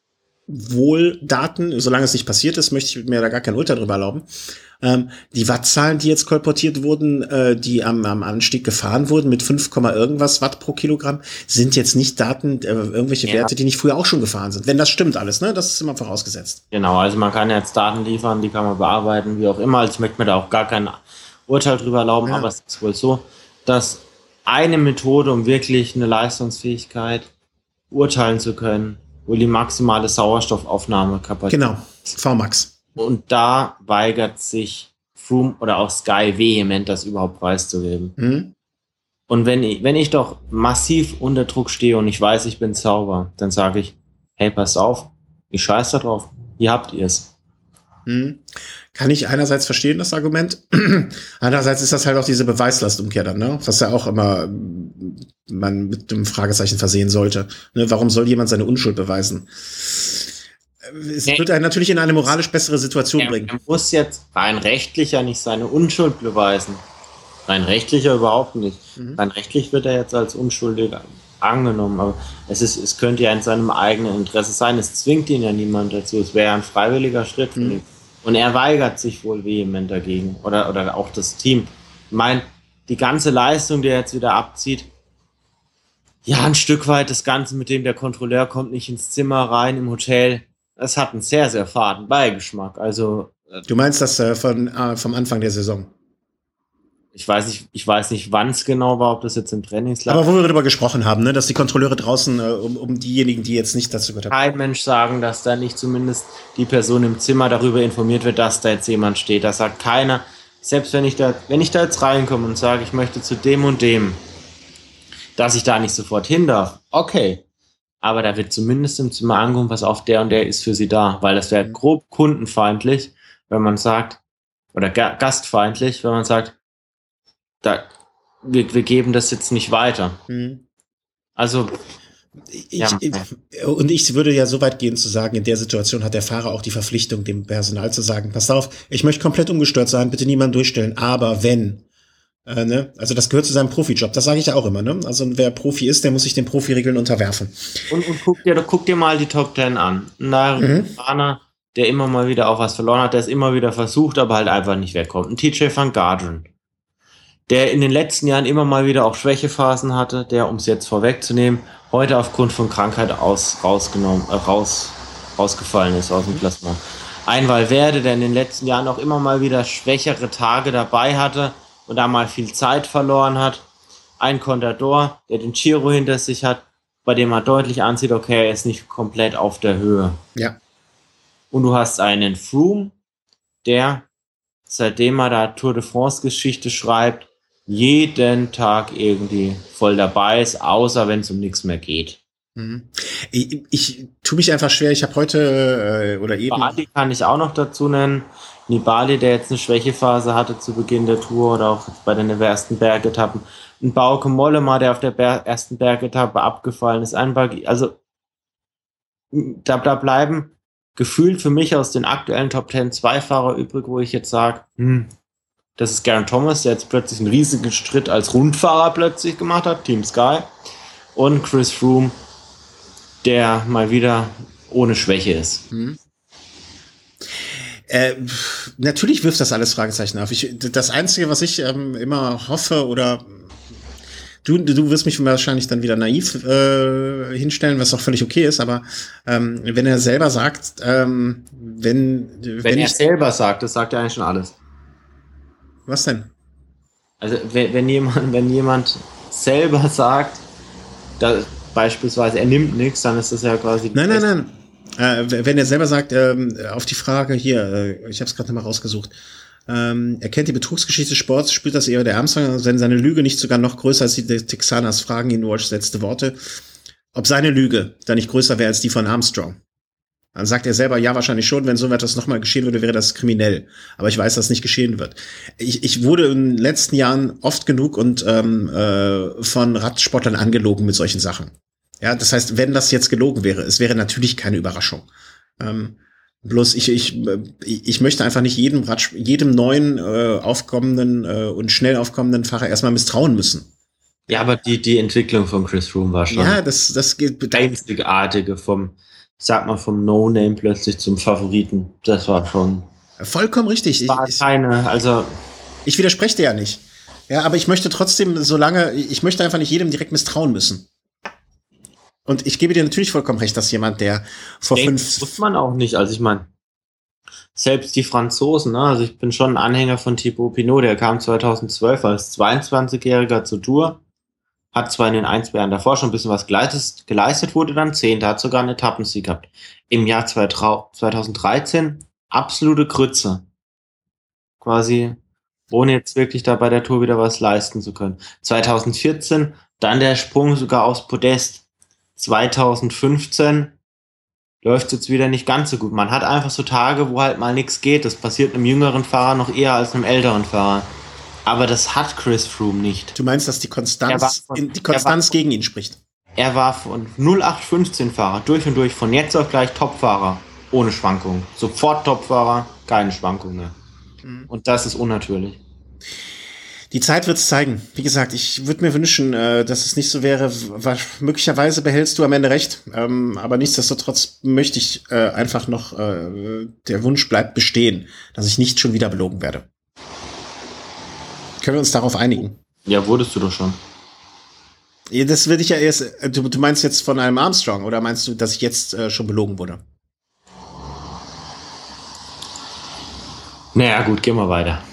wohl Daten, solange es nicht passiert ist, möchte ich mir da gar kein Urteil drüber erlauben. Ähm, die Wattzahlen, die jetzt kolportiert wurden, äh, die am, am Anstieg gefahren wurden mit 5, irgendwas Watt pro Kilogramm, sind jetzt nicht Daten, äh, irgendwelche ja. Werte, die nicht früher auch schon gefahren sind. Wenn das stimmt alles, ne? Das ist immer vorausgesetzt. Genau, also man kann jetzt Daten liefern, die kann man bearbeiten, wie auch immer. Also ich möchte mir da auch gar kein Urteil drüber erlauben, ja. aber es ist wohl so, dass eine Methode, um wirklich eine Leistungsfähigkeit urteilen zu können, wohl die maximale Sauerstoffaufnahmekapazität. Genau, VMAX. Und da weigert sich Froome oder auch Sky vehement, das überhaupt preiszugeben. Mhm. Und wenn ich, wenn ich doch massiv unter Druck stehe und ich weiß, ich bin sauber, dann sage ich, hey, pass auf, ich scheiß da drauf, hier habt ihr es. Mhm. Kann ich einerseits verstehen, das Argument. Andererseits ist das halt auch diese Beweislastumkehr dann, ne? Was ja auch immer man mit dem Fragezeichen versehen sollte. Ne? Warum soll jemand seine Unschuld beweisen? es nee. wird einen natürlich in eine moralisch bessere Situation er, bringen. Er muss jetzt rein rechtlicher nicht seine Unschuld beweisen. Rein rechtlicher überhaupt nicht. Mhm. Rein rechtlich wird er jetzt als unschuldig angenommen, aber es, ist, es könnte ja in seinem eigenen Interesse sein. Es zwingt ihn ja niemand dazu. Es wäre ein freiwilliger Schritt. Mhm. Und er weigert sich wohl vehement dagegen. Oder, oder auch das Team. Ich meine, die ganze Leistung, die er jetzt wieder abzieht, ja, ein Stück weit das Ganze, mit dem der Kontrolleur kommt nicht ins Zimmer rein im Hotel es hat einen sehr, sehr faden Beigeschmack. Also. Äh, du meinst das äh, von, äh, vom Anfang der Saison? Ich weiß nicht, ich weiß nicht, wann es genau war, ob das jetzt im Trainingslager. Aber wo wir darüber gesprochen haben, ne, dass die Kontrolleure draußen, äh, um, um diejenigen, die jetzt nicht dazu gehört haben. Kein Mensch sagen, dass da nicht zumindest die Person im Zimmer darüber informiert wird, dass da jetzt jemand steht. Da sagt keiner, selbst wenn ich da, wenn ich da jetzt reinkomme und sage, ich möchte zu dem und dem, dass ich da nicht sofort hin darf. Okay. aber da wird zumindest im Zimmer angekommen, was auf der und der ist für sie da, weil das wäre mhm. grob kundenfeindlich, wenn man sagt, oder ga gastfeindlich, wenn man sagt, da, wir, wir geben das jetzt nicht weiter. Mhm. Also ich, ja. und ich würde ja so weit gehen zu sagen, in der Situation hat der Fahrer auch die Verpflichtung, dem Personal zu sagen, pass auf, ich möchte komplett umgestört sein, bitte niemand durchstellen, aber wenn, äh, ne? Also das gehört zu seinem Profijob, das sage ich ja auch immer, ne? Also wer Profi ist, der muss sich den Profiregeln unterwerfen. Und, und guck, dir, guck dir mal die Top Ten an. Ein mhm. der immer mal wieder auch was verloren hat, der es immer wieder versucht, aber halt einfach nicht wegkommt. Ein TJ van Garderen, der in den letzten Jahren immer mal wieder auch Schwächephasen hatte, der, um es jetzt vorwegzunehmen, heute aufgrund von Krankheit aus, rausgenommen, äh, raus, rausgefallen ist aus dem Plasma. Ein Valverde, der in den letzten Jahren auch immer mal wieder schwächere Tage dabei hatte und da mal viel Zeit verloren hat. Ein Contador, der den Giro hinter sich hat, bei dem man deutlich ansieht, okay, er ist nicht komplett auf der Höhe. Ja. Und du hast einen Froome, der, seitdem er da Tour de France Geschichte schreibt, jeden Tag irgendwie voll dabei ist, außer wenn es um nichts mehr geht. Mhm. Ich, ich tue mich einfach schwer. Ich habe heute äh, oder eben. Nibali kann ich auch noch dazu nennen. Nibali, der jetzt eine Schwächephase hatte zu Beginn der Tour oder auch bei den ersten Bergetappen. Ein Bauke Mollema, der auf der Ber ersten Bergetappe abgefallen ist. Ein Bag also da, da bleiben gefühlt für mich aus den aktuellen Top Ten zwei Fahrer übrig, wo ich jetzt sage, hm, das ist Garen Thomas, der jetzt plötzlich einen riesigen Schritt als Rundfahrer plötzlich gemacht hat, Team Sky. Und Chris Froome, der mal wieder ohne Schwäche ist. Hm. Äh, natürlich wirft das alles Fragezeichen auf. Ich, das Einzige, was ich ähm, immer hoffe oder du, du wirst mich wahrscheinlich dann wieder naiv äh, hinstellen, was auch völlig okay ist, aber ähm, wenn er selber sagt, ähm, wenn, wenn, wenn er selber sagt, das sagt er eigentlich schon alles. Was denn? Also wenn, wenn jemand, wenn jemand selber sagt, da, beispielsweise er nimmt nichts, dann ist das ja quasi. Nein, nein, nein. Äh, wenn er selber sagt, ähm, auf die Frage hier, äh, ich habe es gerade nochmal rausgesucht, ähm, er kennt die Betrugsgeschichte des Sports, spielt das eher der Armstrong, wenn seine Lüge nicht sogar noch größer als die Texaners, fragen ihn Walsh letzte Worte, ob seine Lüge da nicht größer wäre als die von Armstrong. Dann sagt er selber, ja, wahrscheinlich schon, wenn so etwas nochmal geschehen würde, wäre das kriminell. Aber ich weiß, dass nicht geschehen wird. Ich, ich wurde in den letzten Jahren oft genug und ähm, äh, von Radsportlern angelogen mit solchen Sachen. Ja, das heißt, wenn das jetzt gelogen wäre, es wäre natürlich keine Überraschung. Ähm, bloß ich, ich, ich möchte einfach nicht jedem Rad, jedem neuen äh, aufkommenden äh, und schnell aufkommenden Fahrer erstmal misstrauen müssen. Ja, aber die, die Entwicklung von Chris Froome war schon. Ja, das, das geht. Einzigartige vom, sag mal, vom No-Name plötzlich zum Favoriten. Das war schon. Vollkommen richtig. War ich, keine, also. Ich widerspreche dir ja nicht. Ja, aber ich möchte trotzdem, solange, ich möchte einfach nicht jedem direkt misstrauen müssen. Und ich gebe dir natürlich vollkommen recht, dass jemand, der vor Denk, fünf. Muss man auch nicht. Also ich meine, selbst die Franzosen, ne? also ich bin schon ein Anhänger von Thibaut Pinot, der kam 2012 als 22-Jähriger zur Tour, hat zwar in den ein, zwei Jahren davor schon ein bisschen was geleistet, geleistet wurde dann Zehnter, hat sogar einen Etappensieg gehabt. Im Jahr 2013 absolute Krütze. Quasi ohne jetzt wirklich da bei der Tour wieder was leisten zu können. 2014 dann der Sprung sogar aufs Podest. 2015 läuft jetzt wieder nicht ganz so gut. Man hat einfach so Tage, wo halt mal nichts geht. Das passiert einem jüngeren Fahrer noch eher als einem älteren Fahrer. Aber das hat Chris Froome nicht. Du meinst, dass die Konstanz, von, die Konstanz gegen ihn spricht? Er war von 0815-Fahrer durch und durch, von jetzt auf gleich Topfahrer, ohne Schwankungen. Sofort Topfahrer, keine Schwankungen mehr. Mhm. Und das ist unnatürlich. Die Zeit wird es zeigen. Wie gesagt, ich würde mir wünschen, äh, dass es nicht so wäre. Möglicherweise behältst du am Ende recht, ähm, aber nichtsdestotrotz möchte ich äh, einfach noch, äh, der Wunsch bleibt bestehen, dass ich nicht schon wieder belogen werde. Können wir uns darauf einigen? Ja, wurdest du doch schon. Das würde ich ja erst. Äh, du, du, meinst jetzt von einem Armstrong oder meinst du, dass ich jetzt äh, schon belogen wurde? Naja, gut, gehen wir weiter.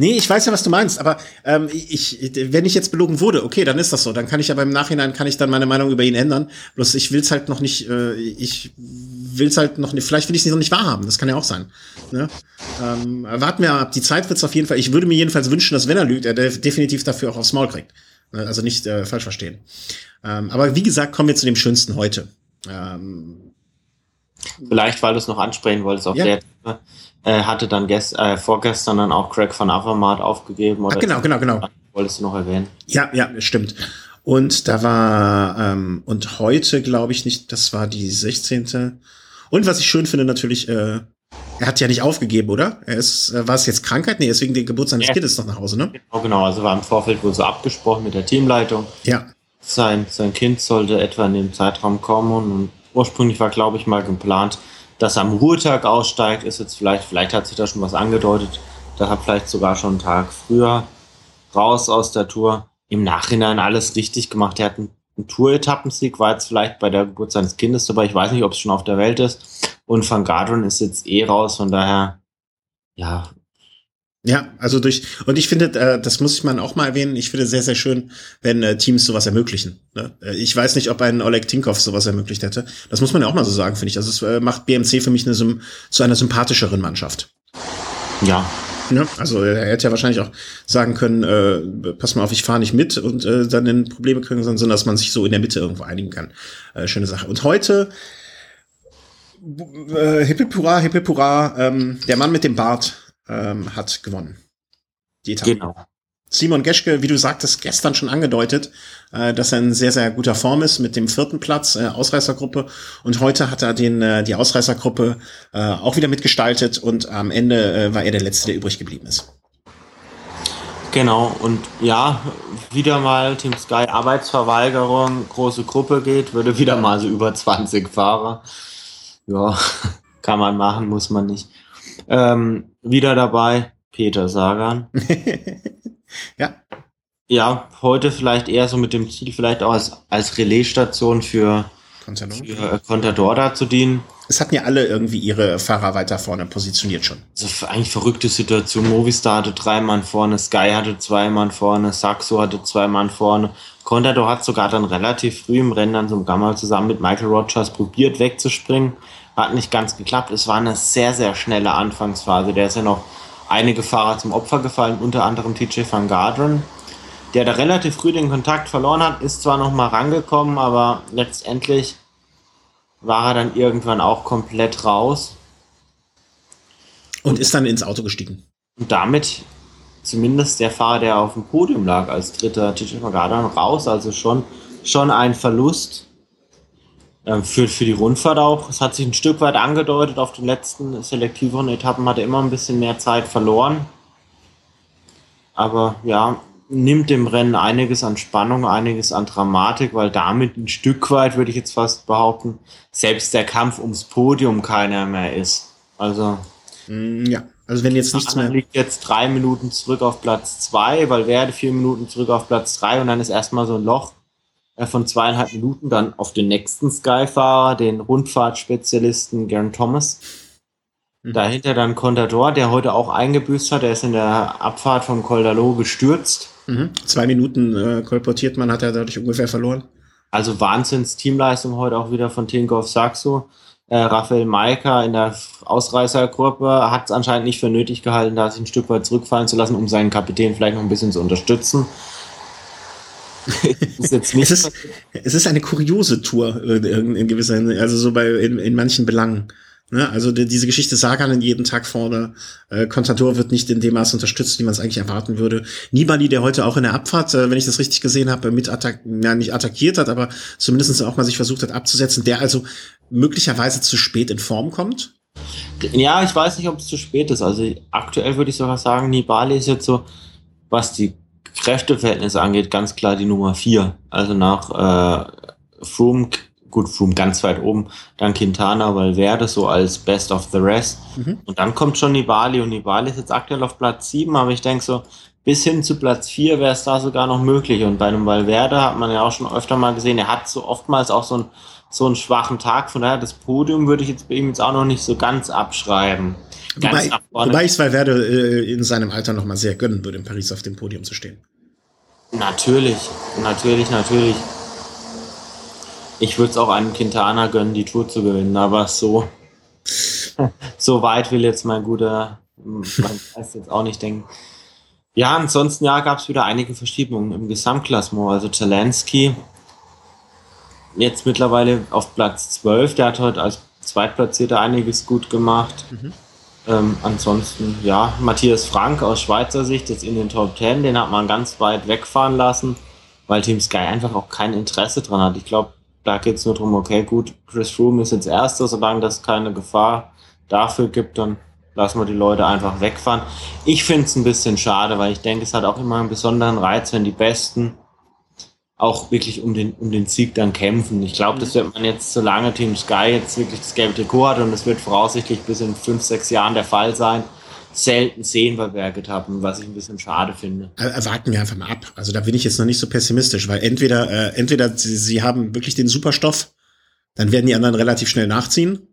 Nee, ich weiß ja, was du meinst, aber ähm, ich, wenn ich jetzt belogen wurde, okay, dann ist das so. Dann kann ich ja beim Nachhinein kann ich dann meine Meinung über ihn ändern. Bloß ich will's halt noch nicht, äh, ich will's halt noch nicht, vielleicht will ich es noch nicht wahrhaben, das kann ja auch sein. Ne? Ähm, warten wir ab, die Zeit wird's auf jeden Fall. Ich würde mir jedenfalls wünschen, dass wenn er lügt, er definitiv dafür auch aufs Maul kriegt. Ne? Also nicht äh, falsch verstehen. Ähm, aber wie gesagt, kommen wir zu dem Schönsten heute. Ähm, Vielleicht, weil du es noch ansprechen wolltest, auf ja. der äh, hatte dann gest, äh, vorgestern dann auch Craig von Avermaet aufgegeben. Oder Ach, genau, genau, genau. Wolltest du noch erwähnen? Ja, ja, stimmt. Und da war, ähm, und heute glaube ich nicht, das war die 16. Und was ich schön finde, natürlich, äh, er hat ja nicht aufgegeben, oder? Er ist, äh, war es jetzt Krankheit? Nee, deswegen den Geburt seines ja. Kindes noch nach Hause, ne? Genau, genau. Also war im Vorfeld wohl so abgesprochen mit der Teamleitung. Ja. Sein, sein Kind sollte etwa in dem Zeitraum kommen und ursprünglich war, glaube ich, mal geplant, dass er am Ruhetag aussteigt. Ist jetzt vielleicht, vielleicht hat sich da schon was angedeutet. Da hat vielleicht sogar schon einen Tag früher raus aus der Tour. Im Nachhinein alles richtig gemacht. Er hat einen, einen Tour-Etappensieg, war jetzt vielleicht bei der Geburt seines Kindes dabei. Ich weiß nicht, ob es schon auf der Welt ist. Und Van Garderen ist jetzt eh raus, von daher, ja, ja, also durch, und ich finde, äh, das muss ich man auch mal erwähnen, ich finde sehr, sehr schön, wenn äh, Teams sowas ermöglichen. Ne? Äh, ich weiß nicht, ob ein Oleg Tinkov sowas ermöglicht hätte. Das muss man ja auch mal so sagen, finde ich. Also es macht BMC für mich eine, zu einer sympathischeren Mannschaft. Ja. ja. Also er hätte ja wahrscheinlich auch sagen können, äh, pass mal auf, ich fahre nicht mit und äh, dann in Probleme kriegen, sondern dass man sich so in der Mitte irgendwo einigen kann. Äh, schöne Sache. Und heute äh, Hippipura, Hippipura, ähm, der Mann mit dem Bart ähm, hat gewonnen. Die Etappe. Genau. Simon Geschke, wie du sagtest, gestern schon angedeutet, äh, dass er in sehr, sehr guter Form ist mit dem vierten Platz, äh, Ausreißergruppe. Und heute hat er den, äh, die Ausreißergruppe äh, auch wieder mitgestaltet und am Ende äh, war er der Letzte, der übrig geblieben ist. Genau, und ja, wieder mal Team Sky Arbeitsverweigerung, große Gruppe geht, würde wieder mal so über 20 Fahrer. Ja, kann man machen, muss man nicht. Ähm, wieder dabei Peter Sagan. ja. Ja, heute vielleicht eher so mit dem Ziel, vielleicht auch als, als Relaisstation für, Contador. für äh, Contador da zu dienen. Es hatten ja alle irgendwie ihre Fahrer weiter vorne positioniert schon. Also eigentlich verrückte Situation. Movistar hatte drei Mann vorne, Sky hatte zwei Mann vorne, Saxo hatte zwei Mann vorne. Contador hat sogar dann relativ früh im Rennen dann so Gamma zusammen mit Michael Rogers probiert wegzuspringen. Hat nicht ganz geklappt. Es war eine sehr, sehr schnelle Anfangsphase. Der ist ja noch einige Fahrer zum Opfer gefallen, unter anderem TJ van Garderen, der da relativ früh den Kontakt verloren hat, ist zwar noch mal rangekommen, aber letztendlich war er dann irgendwann auch komplett raus. Und ist dann ins Auto gestiegen. Und damit zumindest der Fahrer, der auf dem Podium lag, als dritter TJ van Garderen raus, also schon, schon ein Verlust. Ähm, für, für die Rundfahrt auch. Es hat sich ein Stück weit angedeutet. Auf den letzten selektiveren Etappen hat er immer ein bisschen mehr Zeit verloren. Aber ja, nimmt dem Rennen einiges an Spannung, einiges an Dramatik, weil damit ein Stück weit, würde ich jetzt fast behaupten, selbst der Kampf ums Podium keiner mehr ist. Also. Mm, ja, also wenn jetzt nichts mehr. liegt jetzt drei Minuten zurück auf Platz zwei, weil Werde vier Minuten zurück auf Platz drei und dann ist erstmal so ein Loch von zweieinhalb Minuten dann auf den nächsten Sky-Fahrer, den Rundfahrtspezialisten Garen Thomas. Mhm. Dahinter dann Contador, der heute auch eingebüßt hat. Er ist in der Abfahrt von Coldalo gestürzt. Mhm. Zwei Minuten äh, kolportiert man, hat er dadurch ungefähr verloren. Also Wahnsinns-Teamleistung heute auch wieder von Tinkoff Saxo. Äh, Raphael Maika in der Ausreißergruppe hat es anscheinend nicht für nötig gehalten, da sich ein Stück weit zurückfallen zu lassen, um seinen Kapitän vielleicht noch ein bisschen zu unterstützen ist jetzt nicht es, ist, es ist eine kuriose Tour in, in gewisser Hinsicht, also so bei in, in manchen Belangen. Ne? Also die, diese Geschichte Sagan in jeden Tag vorne, äh, Contador wird nicht in dem Maß unterstützt, wie man es eigentlich erwarten würde. Nibali, der heute auch in der Abfahrt, äh, wenn ich das richtig gesehen habe, mit attack ja, nicht attackiert hat, aber zumindest auch mal sich versucht hat abzusetzen, der also möglicherweise zu spät in Form kommt. Ja, ich weiß nicht, ob es zu spät ist. Also aktuell würde ich sogar sagen, Nibali ist jetzt so, was die Kräfteverhältnisse angeht, ganz klar die Nummer vier. Also nach äh, Froome, gut, Froome ganz weit oben, dann Quintana, Valverde so als Best of the Rest. Mhm. Und dann kommt schon Nibali und Nibali ist jetzt aktuell auf Platz sieben, aber ich denke so, bis hin zu Platz vier wäre es da sogar noch möglich. Und bei einem Valverde hat man ja auch schon öfter mal gesehen, er hat so oftmals auch so, ein, so einen schwachen Tag. Von daher, das Podium würde ich jetzt bei ihm jetzt auch noch nicht so ganz abschreiben. Wobei, wobei ich es Valverde äh, in seinem Alter noch mal sehr gönnen würde, in Paris auf dem Podium zu stehen. Natürlich, natürlich, natürlich. Ich würde es auch einem Quintana gönnen, die Tour zu gewinnen, aber so, so weit will jetzt mein guter, mein Geist jetzt auch nicht denken. Ja, ansonsten ja, gab es wieder einige Verschiebungen im Gesamtklassement. Also Zelensky jetzt mittlerweile auf Platz 12. Der hat heute als Zweitplatzierter einiges gut gemacht. Mhm. Ähm, ansonsten, ja, Matthias Frank aus Schweizer Sicht jetzt in den Top 10, den hat man ganz weit wegfahren lassen, weil Team Sky einfach auch kein Interesse dran hat. Ich glaube, da geht es nur darum, okay, gut, Chris Froome ist jetzt Erster, solange das keine Gefahr dafür gibt, dann lassen wir die Leute einfach wegfahren. Ich finde es ein bisschen schade, weil ich denke, es hat auch immer einen besonderen Reiz, wenn die Besten auch wirklich um den, um den Sieg dann kämpfen. Ich glaube, das wird man jetzt, solange Team Sky jetzt wirklich das gelbe Trikot hat und es wird voraussichtlich bis in fünf, sechs Jahren der Fall sein, selten sehen bei Berget haben, was ich ein bisschen schade finde. Erwarten wir einfach mal ab. Also da bin ich jetzt noch nicht so pessimistisch, weil entweder, äh, entweder sie, sie haben wirklich den Superstoff, dann werden die anderen relativ schnell nachziehen,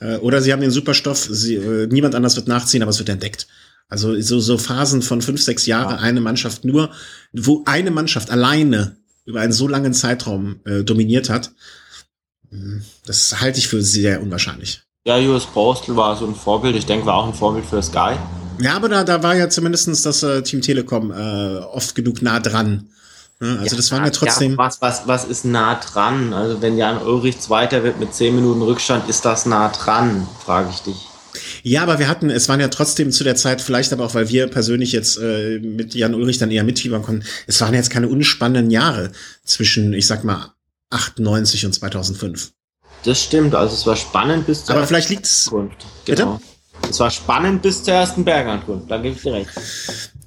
äh, oder sie haben den Superstoff, sie, äh, niemand anders wird nachziehen, aber es wird entdeckt. Also so, so Phasen von fünf, sechs Jahre, ja. eine Mannschaft nur, wo eine Mannschaft alleine über einen so langen Zeitraum äh, dominiert hat, hm, das halte ich für sehr unwahrscheinlich. Ja, US Postal war so ein Vorbild. Ich denke, war auch ein Vorbild für Sky. Ja, aber da, da war ja zumindestens das äh, Team Telekom äh, oft genug nah dran. Ja, also ja, das waren ja trotzdem. Ja, was, was, was ist nah dran? Also wenn Jan Ulrich Zweiter wird mit zehn Minuten Rückstand, ist das nah dran, frage ich dich. Ja, aber wir hatten, es waren ja trotzdem zu der Zeit, vielleicht aber auch, weil wir persönlich jetzt äh, mit Jan Ulrich dann eher mitfiebern konnten, es waren jetzt keine unspannenden Jahre zwischen, ich sag mal, 98 und 2005. Das stimmt, also es war spannend bis zur Aber vielleicht liegt's. Genau. Bitte? Es war spannend bis zur ersten Bergankunft, da gebe ich dir recht.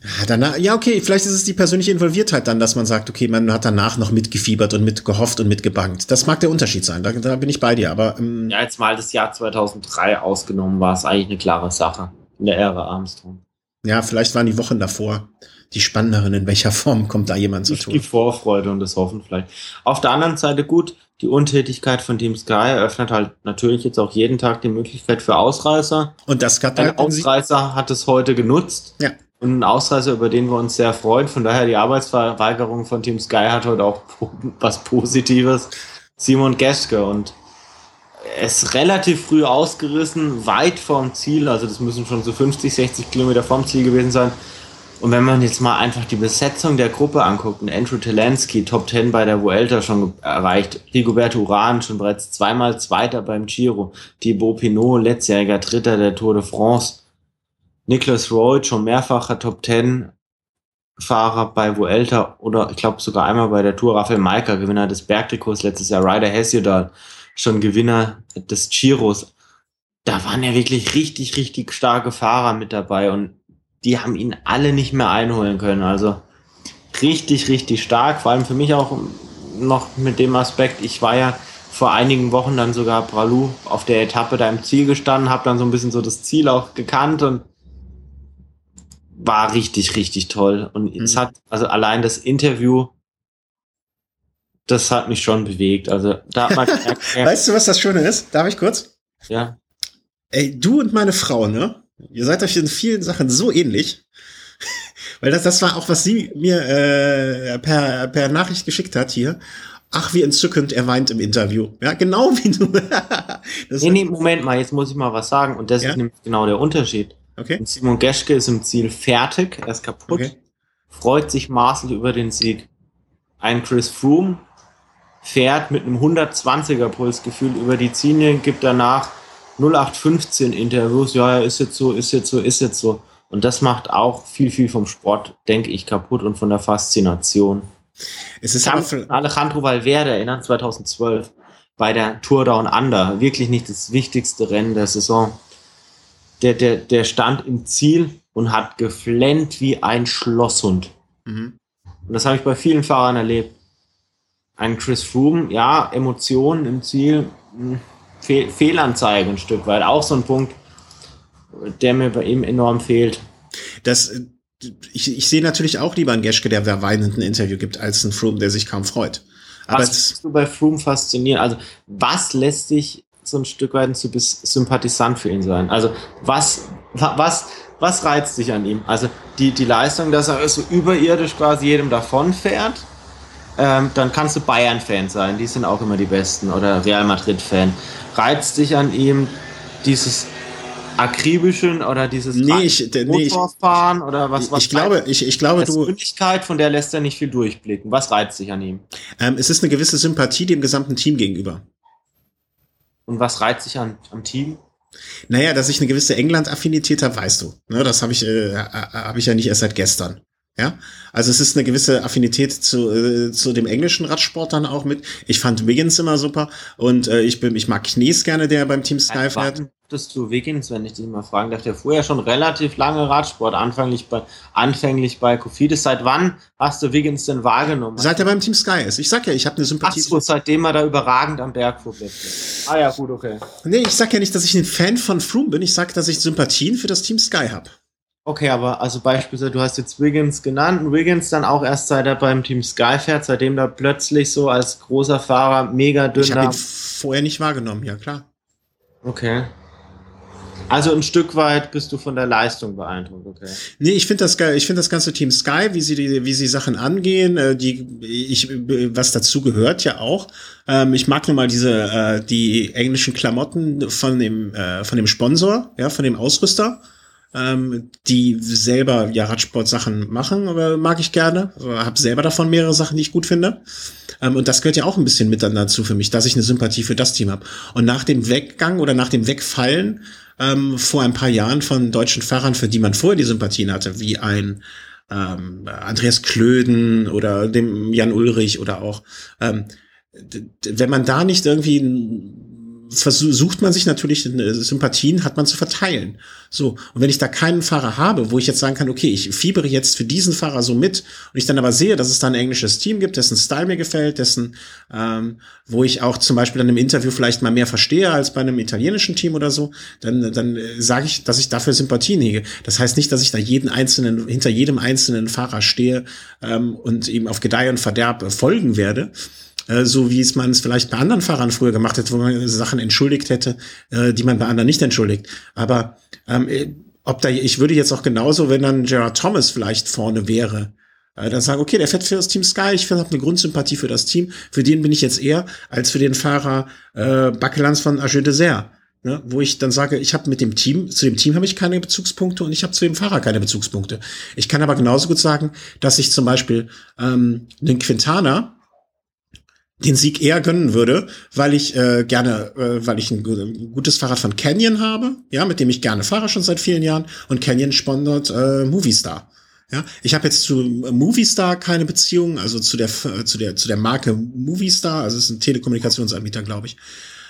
Ja, danach, ja, okay, vielleicht ist es die persönliche Involviertheit dann, dass man sagt, okay, man hat danach noch mitgefiebert und mitgehofft und mitgebankt. Das mag der Unterschied sein, da, da bin ich bei dir, aber. Ähm, ja, jetzt mal das Jahr 2003 ausgenommen, war es eigentlich eine klare Sache in der Ära Armstrong. Ja, vielleicht waren die Wochen davor die spannenderen, in welcher Form kommt da jemand zu tun. Die Vorfreude und das Hoffen vielleicht. Auf der anderen Seite gut, die Untätigkeit von Team Sky eröffnet halt natürlich jetzt auch jeden Tag die Möglichkeit für Ausreißer. Und das hat Ein Ausreißer hat es heute genutzt. Ja. Und ein Ausreißer, über den wir uns sehr freuen. Von daher, die Arbeitsverweigerung von Team Sky hat heute auch was Positives. Simon Geske und es relativ früh ausgerissen, weit vorm Ziel. Also das müssen schon so 50, 60 Kilometer vorm Ziel gewesen sein. Und wenn man jetzt mal einfach die Besetzung der Gruppe anguckt, und Andrew Telensky, Top 10 bei der Vuelta schon erreicht, Rigoberto Uran schon bereits zweimal Zweiter beim Giro, Thibaut Pinot, letztjähriger Dritter der Tour de France, Nicholas Royd, schon mehrfacher Top 10 Fahrer bei Vuelta oder ich glaube sogar einmal bei der Tour, Rafael Maika, Gewinner des Bergtrikots letztes Jahr, Ryder Hesiodal, schon Gewinner des Giros. Da waren ja wirklich richtig, richtig starke Fahrer mit dabei und die haben ihn alle nicht mehr einholen können. Also richtig, richtig stark. Vor allem für mich auch noch mit dem Aspekt, ich war ja vor einigen Wochen dann sogar Bralou auf der Etappe da im Ziel gestanden, habe dann so ein bisschen so das Ziel auch gekannt und war richtig, richtig toll. Und mhm. es hat, also allein das Interview, das hat mich schon bewegt. Also da hat man Weißt du, was das Schöne ist? Darf ich kurz? Ja. Ey, du und meine Frau, ne? Ihr seid euch in vielen Sachen so ähnlich. Weil das, das war auch, was sie mir äh, per, per Nachricht geschickt hat hier. Ach, wie entzückend, er weint im Interview. Ja, genau wie du. nee, nee, Moment mal, jetzt muss ich mal was sagen. Und das ja? ist nämlich genau der Unterschied. Okay. Und Simon Geschke ist im Ziel fertig, er ist kaputt, okay. freut sich maßlos über den Sieg. Ein Chris Froome fährt mit einem 120er Pulsgefühl über die Ziele, gibt danach 0815 Interviews, ja, ist jetzt so, ist jetzt so, ist jetzt so. Und das macht auch viel, viel vom Sport, denke ich, kaputt und von der Faszination. Es ist Alejandro Valverde erinnern 2012 bei der Tour Down Under. Wirklich nicht das wichtigste Rennen der Saison. Der, der, der stand im Ziel und hat geflennt wie ein Schlosshund. Mhm. Und das habe ich bei vielen Fahrern erlebt. Ein Chris Froome, ja, Emotionen im Ziel, hm, Fehl Fehlanzeige ein Stück weit. Auch so ein Punkt, der mir bei ihm enorm fehlt. Das, ich, ich sehe natürlich auch lieber einen Geschke, der weinend ein Interview gibt, als einen Froome, der sich kaum freut. Aber was ist du bei Froome faszinieren? Also, was lässt dich so ein Stück weit zu Sympathisant für ihn sein? Also, was, was, was reizt dich an ihm? Also, die, die Leistung, dass er so überirdisch quasi jedem davonfährt, ähm, dann kannst du Bayern-Fan sein, die sind auch immer die Besten, oder Real Madrid-Fan reizt dich an ihm dieses akribischen oder dieses nee, ich, nee, ich, fahren oder was? was ich glaube, ich, ich glaube, du. Persönlichkeit, von der lässt er nicht viel durchblicken. Was reizt sich an ihm? Ähm, es ist eine gewisse Sympathie dem gesamten Team gegenüber. Und was reizt sich an, am Team? Naja, dass ich eine gewisse England-Affinität habe, weißt du. Ne, das habe ich, äh, hab ich ja nicht erst seit gestern. Ja, also es ist eine gewisse Affinität zu, äh, zu dem englischen Radsport dann auch mit. Ich fand Wiggins immer super und äh, ich bin, ich mag Knies gerne, der beim Team Sky fährt. Dass du Wiggins, wenn ich dich mal fragen darf, der fuhr ja schon relativ lange Radsport, anfänglich bei, anfänglich bei Kofidis. Seit wann hast du Wiggins denn wahrgenommen? Seit er beim Team Sky ist. Ich sag ja, ich habe eine Sympathie. Ach so, seitdem er da überragend am Berg fuhr. Ah ja, gut, okay. Nee, ich sag ja nicht, dass ich ein Fan von Froome bin. Ich sag, dass ich Sympathien für das Team Sky habe. Okay, aber also beispielsweise, du hast jetzt Wiggins genannt. Wiggins dann auch erst seit er beim Team Sky fährt, seitdem da plötzlich so als großer Fahrer mega dünner. Ich habe ihn vorher nicht wahrgenommen, ja klar. Okay. Also ein Stück weit bist du von der Leistung beeindruckt, okay? Nee, ich finde das geil. Ich finde das ganze Team Sky, wie sie die, wie sie Sachen angehen, äh, die ich was dazu gehört ja auch. Ähm, ich mag nur mal diese äh, die englischen Klamotten von dem äh, von dem Sponsor, ja, von dem Ausrüster ähm, die selber ja Radsport-Sachen machen, aber mag ich gerne. Habe selber davon mehrere Sachen, die ich gut finde. Ähm, und das gehört ja auch ein bisschen mit dann dazu für mich, dass ich eine Sympathie für das Team habe. Und nach dem Weggang oder nach dem Wegfallen ähm, vor ein paar Jahren von deutschen Fahrern, für die man vorher die Sympathien hatte, wie ein ähm, Andreas Klöden oder dem Jan Ulrich oder auch ähm, wenn man da nicht irgendwie versucht man sich natürlich äh, Sympathien hat man zu verteilen. So und wenn ich da keinen Fahrer habe, wo ich jetzt sagen kann, okay, ich fiebere jetzt für diesen Fahrer so mit und ich dann aber sehe, dass es da ein englisches Team gibt, dessen Style mir gefällt, dessen ähm, wo ich auch zum Beispiel dann im Interview vielleicht mal mehr verstehe als bei einem italienischen Team oder so, dann dann äh, sage ich, dass ich dafür Sympathien hege. Das heißt nicht, dass ich da jeden einzelnen hinter jedem einzelnen Fahrer stehe ähm, und ihm auf Gedeih und Verderb folgen werde äh, so wie es man es vielleicht bei anderen Fahrern früher gemacht hätte, wo man Sachen entschuldigt hätte, äh, die man bei anderen nicht entschuldigt. Aber ähm, äh, ob da, ich würde jetzt auch genauso, wenn dann Gerard Thomas vielleicht vorne wäre, äh, dann sagen, okay, der fährt für das Team Sky, ich habe eine Grundsympathie für das Team, für den bin ich jetzt eher als für den Fahrer äh, Bakelans von Agé Dessert. Ne, wo ich dann sage, ich habe mit dem Team, zu dem Team habe ich keine Bezugspunkte und ich habe zu dem Fahrer keine Bezugspunkte. Ich kann aber genauso gut sagen, dass ich zum Beispiel ähm, den Quintana den Sieg eher gönnen würde, weil ich äh, gerne, äh, weil ich ein, gutes Fahrrad von Canyon habe, ja, mit dem ich gerne fahre schon seit vielen Jahren und Canyon sponsert äh, Movistar. Ja, ich habe jetzt zu Movistar keine Beziehung, also zu der zu der zu der Marke Movistar, also es ist ein Telekommunikationsanbieter, glaube ich.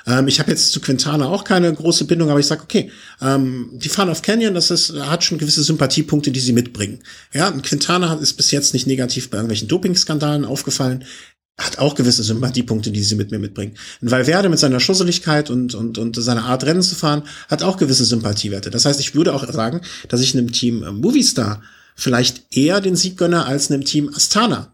Ähm, ich habe jetzt zu Quintana auch keine große Bindung, aber ich sage, okay, ähm, die fahren auf Canyon, das ist, hat schon gewisse Sympathiepunkte, die sie mitbringen. Ja, Quintana ist bis jetzt nicht negativ bei irgendwelchen Dopingskandalen aufgefallen hat auch gewisse Sympathiepunkte, die sie mit mir mitbringen. Und Valverde mit seiner Schusseligkeit und, und, und seiner Art Rennen zu fahren, hat auch gewisse Sympathiewerte. Das heißt, ich würde auch sagen, dass ich einem Team äh, Movistar vielleicht eher den Sieg gönne als einem Team Astana.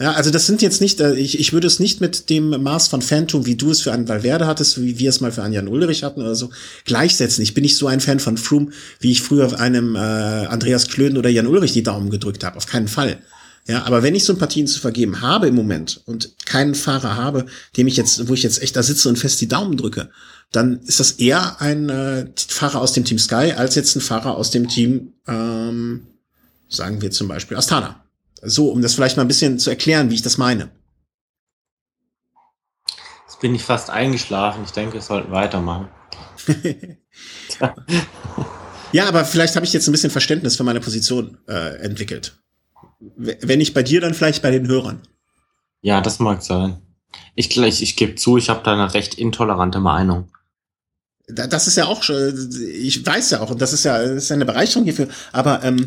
Ja, also das sind jetzt nicht, äh, ich, ich würde es nicht mit dem Maß von Phantom, wie du es für einen Valverde hattest, wie wir es mal für einen Jan Ulrich hatten oder so, gleichsetzen. Ich bin nicht so ein Fan von Froome, wie ich früher einem äh, Andreas Klöden oder Jan Ulrich die Daumen gedrückt habe. Auf keinen Fall. Ja, aber wenn ich Sympathien zu vergeben habe im Moment und keinen Fahrer habe, dem ich jetzt, wo ich jetzt echt da sitze und fest die Daumen drücke, dann ist das eher ein äh, Fahrer aus dem Team Sky als jetzt ein Fahrer aus dem Team, ähm, sagen wir zum Beispiel Astana. So, um das vielleicht mal ein bisschen zu erklären, wie ich das meine. Jetzt bin ich fast eingeschlafen. Ich denke, wir sollten weitermachen. ja, aber vielleicht habe ich jetzt ein bisschen Verständnis für meine Position äh, entwickelt. Wenn nicht bei dir, dann vielleicht bei den Hörern. Ja, das mag sein. Ich, ich, ich gebe zu, ich habe da eine recht intolerante Meinung. Das ist ja auch, ich weiß ja auch, und das ist ja, das ist ja eine Bereicherung hierfür, aber ähm,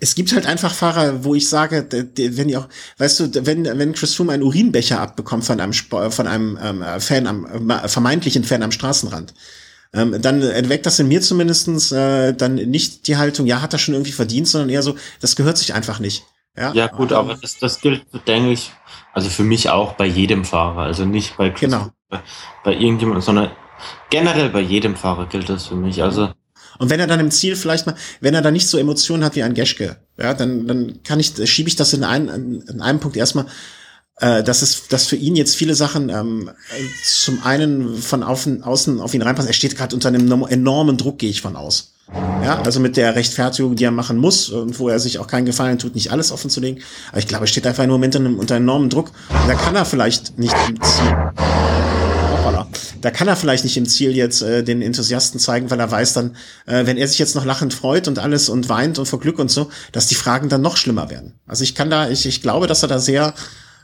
es gibt halt einfach Fahrer, wo ich sage, wenn die auch, weißt du, wenn, wenn Chris Froome einen Urinbecher abbekommt von einem, von einem ähm, Fan am, vermeintlichen Fan am Straßenrand, ähm, dann entweckt das in mir zumindestens äh, dann nicht die Haltung, ja, hat er schon irgendwie verdient, sondern eher so, das gehört sich einfach nicht. Ja, ja gut, aber das, das gilt, denke ich, also für mich auch bei jedem Fahrer, also nicht bei, genau. bei, bei irgendjemandem, sondern generell bei jedem Fahrer gilt das für mich. Also und wenn er dann im Ziel vielleicht mal, wenn er da nicht so Emotionen hat wie ein Geschke, ja, dann, dann kann ich, schiebe ich das in, ein, in einem Punkt erstmal äh, dass es, dass für ihn jetzt viele Sachen ähm, zum einen von außen, außen auf ihn reinpassen. Er steht gerade unter einem enormen Druck, gehe ich von aus. Ja, also mit der Rechtfertigung, die er machen muss und wo er sich auch keinen Gefallen tut, nicht alles offen zu legen. Aber ich glaube, er steht einfach im Moment unter enormem Druck. Und da kann er vielleicht nicht im Ziel. Hoppala. Da kann er vielleicht nicht im Ziel jetzt äh, den Enthusiasten zeigen, weil er weiß dann, äh, wenn er sich jetzt noch lachend freut und alles und weint und vor Glück und so, dass die Fragen dann noch schlimmer werden. Also ich kann da, ich, ich glaube, dass er da sehr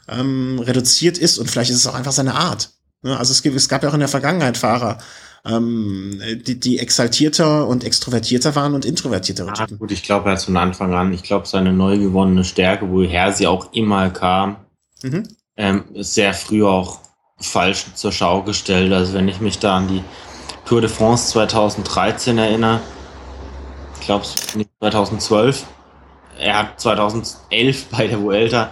ähm, reduziert ist und vielleicht ist es auch einfach seine Art. Ne? Also es, gibt, es gab ja auch in der Vergangenheit Fahrer, ähm, die, die exaltierter und extrovertierter waren und introvertierter. Ja, gut, ich glaube, er hat von Anfang an, ich glaube, seine neu gewonnene Stärke, woher sie auch immer kam, mhm. ähm, sehr früh auch falsch zur Schau gestellt. Also wenn ich mich da an die Tour de France 2013 erinnere, ich glaube nicht 2012, er hat 2011 bei der Vuelta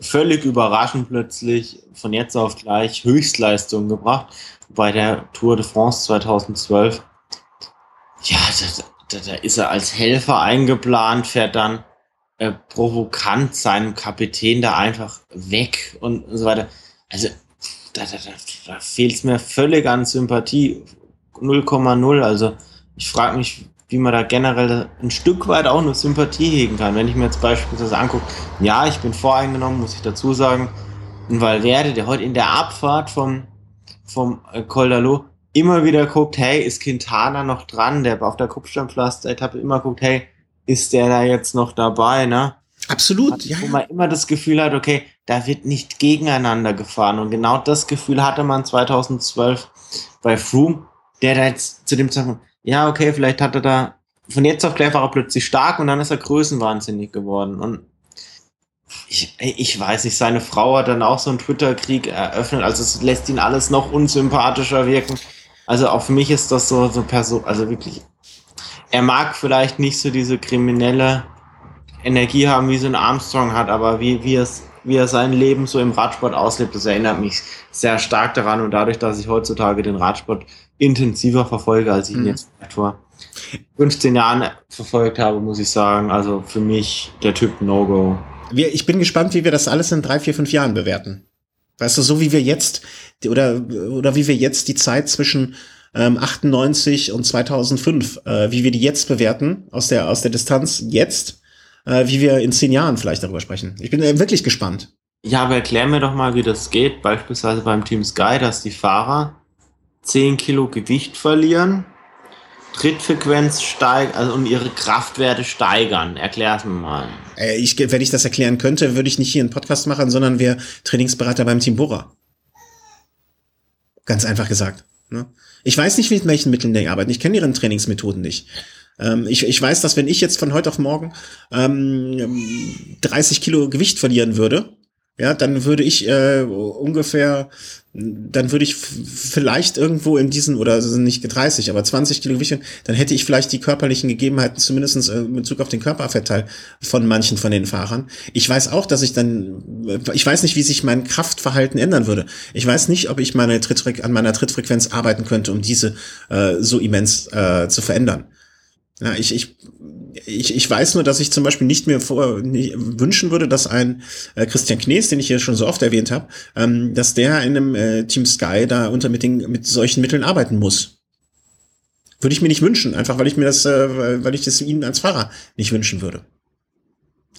völlig überraschend plötzlich von jetzt auf gleich Höchstleistungen gebracht. Bei der Tour de France 2012, ja, da, da, da ist er als Helfer eingeplant, fährt dann äh, provokant seinem Kapitän da einfach weg und so weiter. Also, da, da, da, da fehlt es mir völlig an Sympathie. 0,0. Also, ich frage mich, wie man da generell ein Stück weit auch nur Sympathie hegen kann. Wenn ich mir jetzt beispielsweise angucke, ja, ich bin voreingenommen, muss ich dazu sagen, ein Valverde, der heute in der Abfahrt vom, vom äh, Col d'Alo immer wieder guckt, hey, ist Quintana noch dran, der auf der Kupfsteinpflaster-Etappe immer guckt, hey, ist der da jetzt noch dabei, ne? Absolut, ja. Wo man immer das Gefühl hat, okay, da wird nicht gegeneinander gefahren. Und genau das Gefühl hatte man 2012 bei Froome, der da jetzt zu dem Zeitpunkt ja, okay, vielleicht hat er da, von jetzt auf gleich war er plötzlich stark und dann ist er größenwahnsinnig geworden. Und ich, ich weiß nicht, seine Frau hat dann auch so einen Twitter-Krieg eröffnet, also es lässt ihn alles noch unsympathischer wirken. Also auch für mich ist das so, so Person, also wirklich, er mag vielleicht nicht so diese kriminelle Energie haben, wie so ein Armstrong hat, aber wie, wie, es, wie er sein Leben so im Radsport auslebt, das erinnert mich sehr stark daran und dadurch, dass ich heutzutage den Radsport intensiver verfolge, als ich ihn mhm. jetzt vor 15 Jahren verfolgt habe, muss ich sagen. Also für mich der Typ No-Go. Ich bin gespannt, wie wir das alles in drei, vier, fünf Jahren bewerten. Weißt du, so wie wir jetzt, oder, oder wie wir jetzt die Zeit zwischen ähm, 98 und 2005, äh, wie wir die jetzt bewerten, aus der, aus der Distanz jetzt, äh, wie wir in zehn Jahren vielleicht darüber sprechen. Ich bin äh, wirklich gespannt. Ja, aber erklär mir doch mal, wie das geht, beispielsweise beim Team Sky, dass die Fahrer 10 Kilo Gewicht verlieren, Trittfrequenz steigt, also und ihre Kraftwerte steigern. Erklär's mir mal. Äh, ich, wenn ich das erklären könnte, würde ich nicht hier einen Podcast machen, sondern wäre Trainingsberater beim Team Bora. Ganz einfach gesagt. Ne? Ich weiß nicht, mit welchen Mitteln die arbeiten. Ich kenne ihre Trainingsmethoden nicht. Ähm, ich, ich weiß, dass wenn ich jetzt von heute auf morgen ähm, 30 Kilo Gewicht verlieren würde, ja, dann würde ich äh, ungefähr, dann würde ich vielleicht irgendwo in diesen, oder also nicht 30, aber 20 Kilo Gewicht, dann hätte ich vielleicht die körperlichen Gegebenheiten, zumindestens äh, in Bezug auf den Körperfettteil von manchen von den Fahrern. Ich weiß auch, dass ich dann, ich weiß nicht, wie sich mein Kraftverhalten ändern würde. Ich weiß nicht, ob ich meine Trittfre an meiner Trittfrequenz arbeiten könnte, um diese äh, so immens äh, zu verändern. Ja, ich, ich, ich, ich weiß nur, dass ich zum Beispiel nicht mehr vor, nicht, wünschen würde, dass ein äh, Christian Knees, den ich hier schon so oft erwähnt habe, ähm, dass der in einem äh, Team Sky da unter mit, den, mit solchen Mitteln arbeiten muss. Würde ich mir nicht wünschen, einfach weil ich mir das, äh, weil ich das ihm als Fahrer nicht wünschen würde.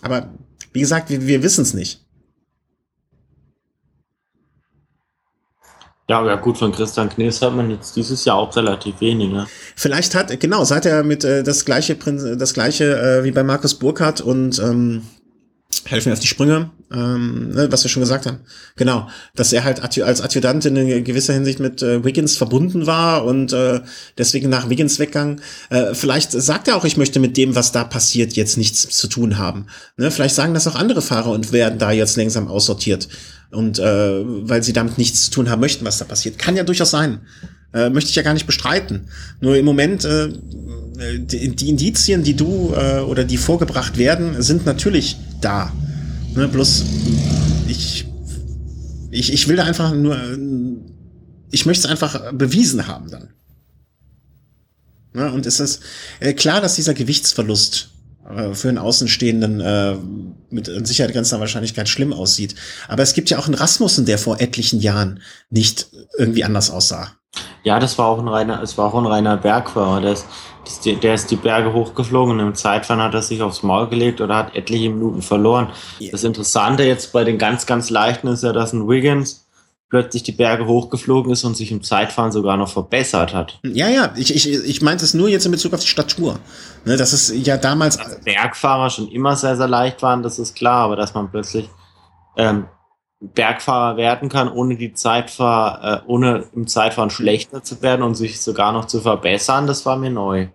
Aber wie gesagt, wir, wir wissen es nicht. Ja, ja gut, von Christian Knees hat man jetzt dieses Jahr auch relativ wenig. Ne? Vielleicht hat, genau, seit er mit äh, das gleiche das gleiche äh, wie bei Markus Burkhardt und ähm, helfen auf die Sprünge, ähm, ne, was wir schon gesagt haben. Genau, dass er halt als Adjutant in gewisser Hinsicht mit äh, Wiggins verbunden war und äh, deswegen nach Wiggins weggang. Äh, vielleicht sagt er auch, ich möchte mit dem, was da passiert, jetzt nichts zu tun haben. Ne, vielleicht sagen das auch andere Fahrer und werden da jetzt langsam aussortiert und äh, weil sie damit nichts zu tun haben möchten, was da passiert. Kann ja durchaus sein. Äh, möchte ich ja gar nicht bestreiten. Nur im Moment, äh, die, die Indizien, die du äh, oder die vorgebracht werden, sind natürlich da. Ne, bloß ich, ich, ich will da einfach nur, ich möchte es einfach bewiesen haben dann. Ne, und es ist äh, klar, dass dieser Gewichtsverlust für einen Außenstehenden äh, mit Sicherheit grenzender Wahrscheinlichkeit schlimm aussieht. Aber es gibt ja auch einen Rasmussen, der vor etlichen Jahren nicht irgendwie anders aussah. Ja, das war auch ein reiner, es war auch ein reiner Bergfahrer. Der ist, der ist die Berge hochgeflogen und im Zeitfahren hat er sich aufs Maul gelegt oder hat etliche Minuten verloren. Yeah. Das Interessante jetzt bei den ganz, ganz leichten ist ja, dass ein Wiggins plötzlich die Berge hochgeflogen ist und sich im Zeitfahren sogar noch verbessert hat. Ja, ja, ich, ich, ich meinte es nur jetzt in Bezug auf die Statur. Ne, das ist ja damals. Dass Bergfahrer schon immer sehr, sehr leicht waren, das ist klar, aber dass man plötzlich ähm, Bergfahrer werden kann, ohne die Zeitfahr, äh, ohne im Zeitfahren schlechter zu werden und sich sogar noch zu verbessern, das war mir neu.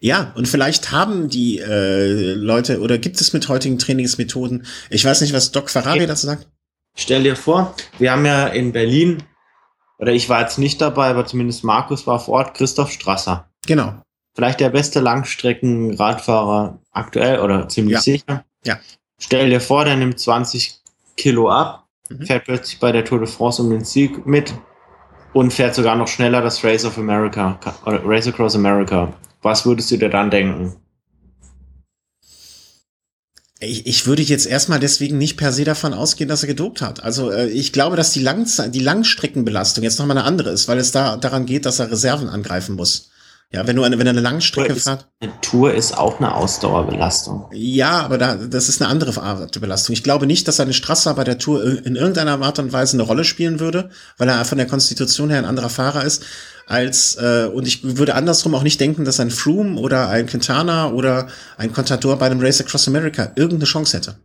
Ja, und vielleicht haben die äh, Leute oder gibt es mit heutigen Trainingsmethoden, ich weiß nicht, was Doc Ferrari dazu sagt. Stell dir vor, wir haben ja in Berlin, oder ich war jetzt nicht dabei, aber zumindest Markus war vor Ort, Christoph Strasser. Genau. Vielleicht der beste Langstreckenradfahrer aktuell oder ziemlich ja. sicher. Ja. Stell dir vor, der nimmt 20 Kilo ab, mhm. fährt plötzlich bei der Tour de France um den Sieg mit und fährt sogar noch schneller das Race of America, oder Race Across America. Was würdest du dir dann denken? Ich, ich würde jetzt erstmal deswegen nicht per se davon ausgehen, dass er gedopt hat. Also äh, ich glaube, dass die, Langzeit, die Langstreckenbelastung jetzt nochmal eine andere ist, weil es da daran geht, dass er Reserven angreifen muss. Ja, wenn du eine, wenn eine Langstrecke fährt. Eine Tour ist auch eine Ausdauerbelastung. Ja, aber da, das ist eine andere Art der Belastung. Ich glaube nicht, dass eine Strasser bei der Tour in irgendeiner Art und Weise eine Rolle spielen würde, weil er von der Konstitution her ein anderer Fahrer ist als äh, und ich würde andersrum auch nicht denken, dass ein Froome oder ein Quintana oder ein Contador bei einem Race Across America irgendeine Chance hätte.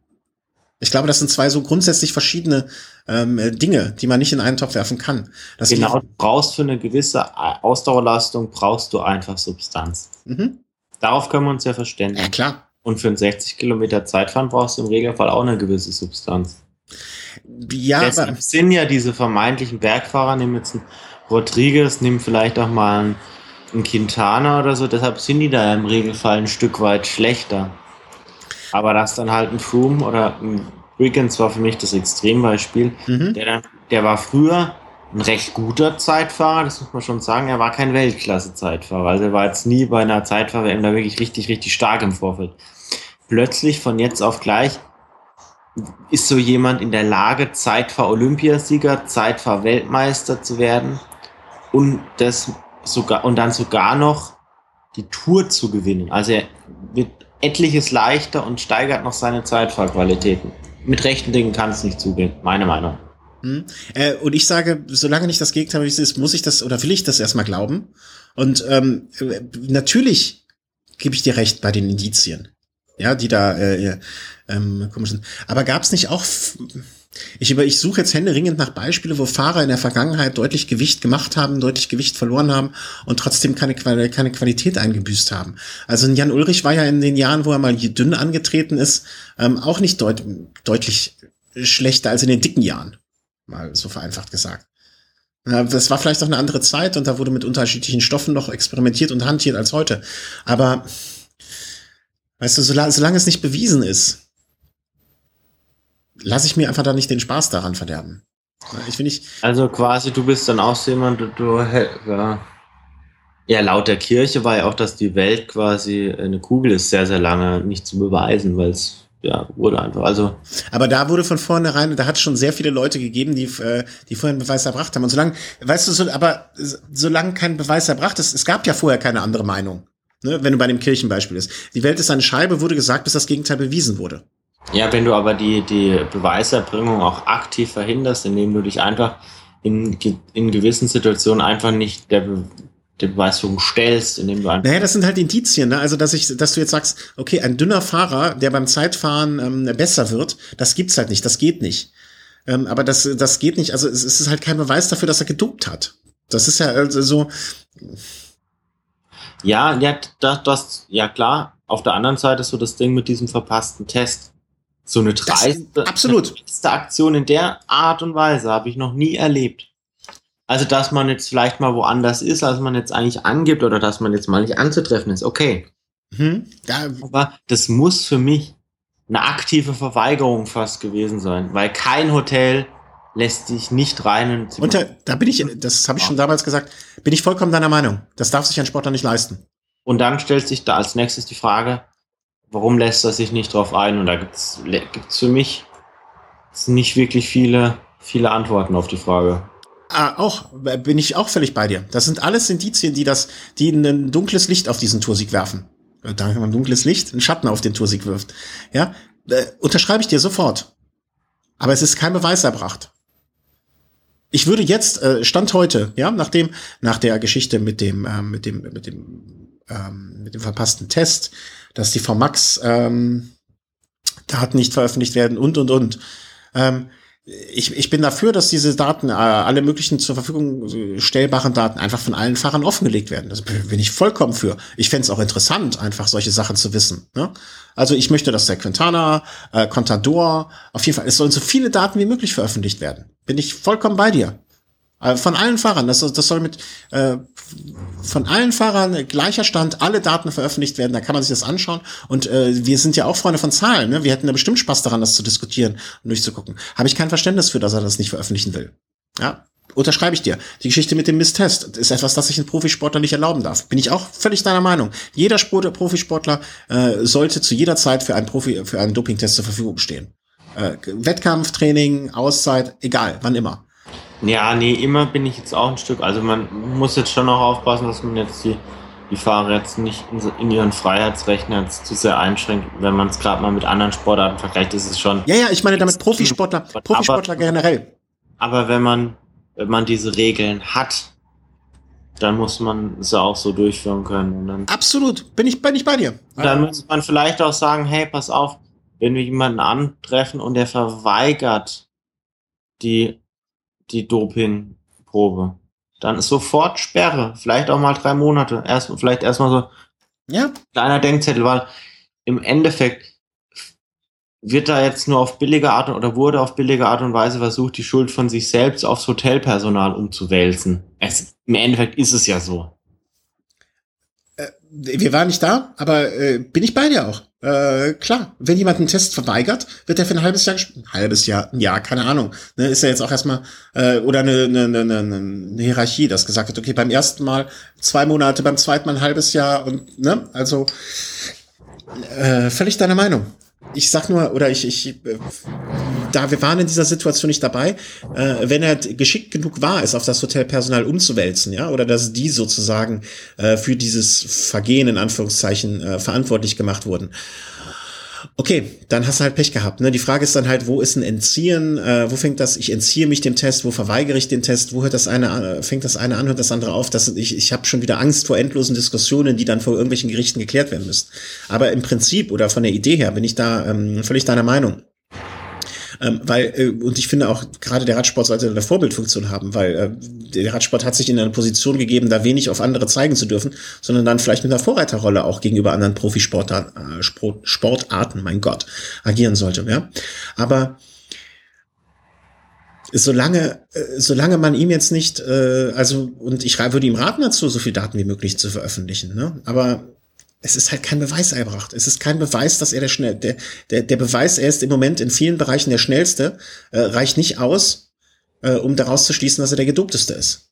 Ich glaube, das sind zwei so grundsätzlich verschiedene ähm, Dinge, die man nicht in einen Topf werfen kann. Das genau, du brauchst für eine gewisse Ausdauerleistung brauchst du einfach Substanz. Mhm. Darauf können wir uns ja verständigen. Ja, klar. Und für ein 60 Kilometer Zeitfahren brauchst du im Regelfall auch eine gewisse Substanz. Ja, Deshalb aber sind ja diese vermeintlichen Bergfahrer, nehmen jetzt einen Rodriguez, nehmen vielleicht auch mal einen, einen Quintana oder so, deshalb sind die da im Regelfall ein Stück weit schlechter. Aber dass dann halt ein Froome oder ein Wiggins war für mich das Extrembeispiel. Mhm. Der, der war früher ein recht guter Zeitfahrer, das muss man schon sagen. Er war kein Weltklasse-Zeitfahrer. Also er war jetzt nie bei einer Zeitfahrer-WM da wirklich richtig, richtig stark im Vorfeld. Plötzlich von jetzt auf gleich ist so jemand in der Lage, Zeitfahr-Olympiasieger, Zeitfahr-Weltmeister zu werden und das sogar und dann sogar noch die Tour zu gewinnen. Also er wird etliches leichter und steigert noch seine Zeitfahrqualitäten. Mit rechten Dingen kann es nicht zugehen, meine Meinung. Hm. Äh, und ich sage, solange nicht das Gegenteil ist, muss ich das oder will ich das erstmal glauben. Und ähm, natürlich gebe ich dir recht bei den Indizien, ja, die da äh, ähm, komisch sind. Aber gab es nicht auch ich, über, ich suche jetzt händeringend nach Beispielen, wo Fahrer in der Vergangenheit deutlich Gewicht gemacht haben, deutlich Gewicht verloren haben und trotzdem keine, keine Qualität eingebüßt haben. Also Jan Ulrich war ja in den Jahren, wo er mal dünn angetreten ist, ähm, auch nicht deut deutlich schlechter als in den dicken Jahren. Mal so vereinfacht gesagt. Das war vielleicht auch eine andere Zeit und da wurde mit unterschiedlichen Stoffen noch experimentiert und hantiert als heute. Aber weißt du, solange, solange es nicht bewiesen ist, lasse ich mir einfach da nicht den Spaß daran verderben. Ich finde ich. Also quasi, du bist dann auch so jemand, du, du ja. ja, laut der Kirche war ja auch, dass die Welt quasi eine Kugel ist, sehr, sehr lange nicht zu beweisen, weil es ja, wurde einfach. Also. Aber da wurde von vornherein, da hat es schon sehr viele Leute gegeben, die, äh, die vorher einen Beweis erbracht haben. Und solange, weißt du, so, aber solange kein Beweis erbracht ist, es gab ja vorher keine andere Meinung. Ne, wenn du bei dem Kirchenbeispiel bist. Die Welt ist eine Scheibe, wurde gesagt, bis das Gegenteil bewiesen wurde. Ja, wenn du aber die, die Beweiserbringung auch aktiv verhinderst, indem du dich einfach in, in gewissen Situationen einfach nicht der, der Beweisführung stellst, indem du einfach. Naja, das sind halt Indizien, ne? Also, dass ich, dass du jetzt sagst, okay, ein dünner Fahrer, der beim Zeitfahren ähm, besser wird, das gibt's halt nicht, das geht nicht. Ähm, aber das, das geht nicht, also es, es ist halt kein Beweis dafür, dass er gedopt hat. Das ist ja also so. Ja, ja, das, das, ja klar. Auf der anderen Seite ist so das Ding mit diesem verpassten Test. So eine dreiste, absolut. dreiste Aktion in der Art und Weise habe ich noch nie erlebt. Also, dass man jetzt vielleicht mal woanders ist, als man jetzt eigentlich angibt, oder dass man jetzt mal nicht anzutreffen ist, okay. Mhm. Ja. Aber das muss für mich eine aktive Verweigerung fast gewesen sein, weil kein Hotel lässt dich nicht rein. Und da, da bin ich, das habe ich schon damals gesagt, bin ich vollkommen deiner Meinung. Das darf sich ein Sportler nicht leisten. Und dann stellt sich da als nächstes die Frage, warum lässt er sich nicht drauf ein? Und da gibt es für mich nicht wirklich viele, viele Antworten auf die Frage. Ah, auch, bin ich auch völlig bei dir. Das sind alles Indizien, die das, die ein dunkles Licht auf diesen Toursieg werfen. Äh, Danke, ein dunkles Licht, ein Schatten auf den Toursieg wirft. Ja, äh, unterschreibe ich dir sofort. Aber es ist kein Beweis erbracht. Ich würde jetzt, äh, Stand heute, ja, nachdem, nach der Geschichte mit dem, ähm, mit dem, mit dem, ähm, mit dem verpassten Test, dass die VMAX ähm, Daten nicht veröffentlicht werden und und und. Ähm, ich, ich bin dafür, dass diese Daten, äh, alle möglichen zur Verfügung stellbaren Daten einfach von allen Fahrern offengelegt werden. Das bin ich vollkommen für. Ich fände es auch interessant, einfach solche Sachen zu wissen. Ne? Also ich möchte, dass der Quintana, äh, Contador, auf jeden Fall, es sollen so viele Daten wie möglich veröffentlicht werden. Bin ich vollkommen bei dir. Äh, von allen Fahrern, das, das soll mit äh, von allen Fahrern gleicher Stand, alle Daten veröffentlicht werden, da kann man sich das anschauen. Und äh, wir sind ja auch Freunde von Zahlen, ne? Wir hätten da bestimmt Spaß daran, das zu diskutieren und durchzugucken. Habe ich kein Verständnis für, dass er das nicht veröffentlichen will. Ja, unterschreibe ich dir. Die Geschichte mit dem Misstest ist etwas, das sich ein Profisportler nicht erlauben darf. Bin ich auch völlig deiner Meinung. Jeder Sport Profisportler äh, sollte zu jeder Zeit für einen Profi, für einen Dopingtest zur Verfügung stehen. Äh, Wettkampf, Training, Auszeit, egal, wann immer. Ja, nee, immer bin ich jetzt auch ein Stück. Also man muss jetzt schon noch aufpassen, dass man jetzt die, die Fahrer jetzt nicht in, in ihren Freiheitsrechten jetzt zu sehr einschränkt. Wenn man es gerade mal mit anderen Sportarten vergleicht, ist es schon. Ja, ja, ich meine damit Profisportler, Profisportler aber, generell. Aber wenn man, wenn man diese Regeln hat, dann muss man es auch so durchführen können. Absolut, bin ich, bin ich bei dir. Dann muss man vielleicht auch sagen, hey, pass auf, wenn wir jemanden antreffen und der verweigert die die Dopingprobe. Dann ist sofort Sperre, vielleicht auch mal drei Monate. Erst, vielleicht erstmal so ja. kleiner Denkzettel, weil im Endeffekt wird da jetzt nur auf billige Art oder wurde auf billige Art und Weise versucht, die Schuld von sich selbst aufs Hotelpersonal umzuwälzen. Es, Im Endeffekt ist es ja so. Äh, wir waren nicht da, aber äh, bin ich bei dir auch. Äh, klar, wenn jemand einen Test verweigert, wird er für ein halbes Jahr, ein halbes Jahr, ein Jahr, keine Ahnung. Ne, ist ja jetzt auch erstmal, äh, oder eine, eine, eine, eine Hierarchie, das gesagt wird, okay, beim ersten Mal zwei Monate, beim zweiten Mal ein halbes Jahr und, ne, also, äh, völlig deiner Meinung ich sag nur, oder ich, ich, äh, da wir waren in dieser Situation nicht dabei, äh, wenn er geschickt genug war, es auf das Hotelpersonal umzuwälzen, ja, oder dass die sozusagen äh, für dieses Vergehen in Anführungszeichen äh, verantwortlich gemacht wurden. Okay, dann hast du halt Pech gehabt. Ne? Die Frage ist dann halt, wo ist ein Entziehen? Äh, wo fängt das? Ich entziehe mich dem Test. Wo verweigere ich den Test? Wo hört das eine? An, fängt das eine an? Hört das andere auf? Das, ich ich habe schon wieder Angst vor endlosen Diskussionen, die dann vor irgendwelchen Gerichten geklärt werden müssen. Aber im Prinzip oder von der Idee her bin ich da ähm, völlig deiner Meinung. Ähm, weil, äh, und ich finde auch, gerade der Radsport sollte eine Vorbildfunktion haben, weil äh, der Radsport hat sich in eine Position gegeben, da wenig auf andere zeigen zu dürfen, sondern dann vielleicht mit einer Vorreiterrolle auch gegenüber anderen Profisportarten, äh, Sport, Sportarten, mein Gott, agieren sollte. Ja? Aber solange, äh, solange man ihm jetzt nicht, äh, also, und ich würde ihm raten dazu, so viel Daten wie möglich zu veröffentlichen, ne? Aber es ist halt kein Beweis erbracht. Es ist kein Beweis, dass er der schnell, der, der, der Beweis, er ist im Moment in vielen Bereichen der schnellste, äh, reicht nicht aus, äh, um daraus zu schließen, dass er der gedopteste ist.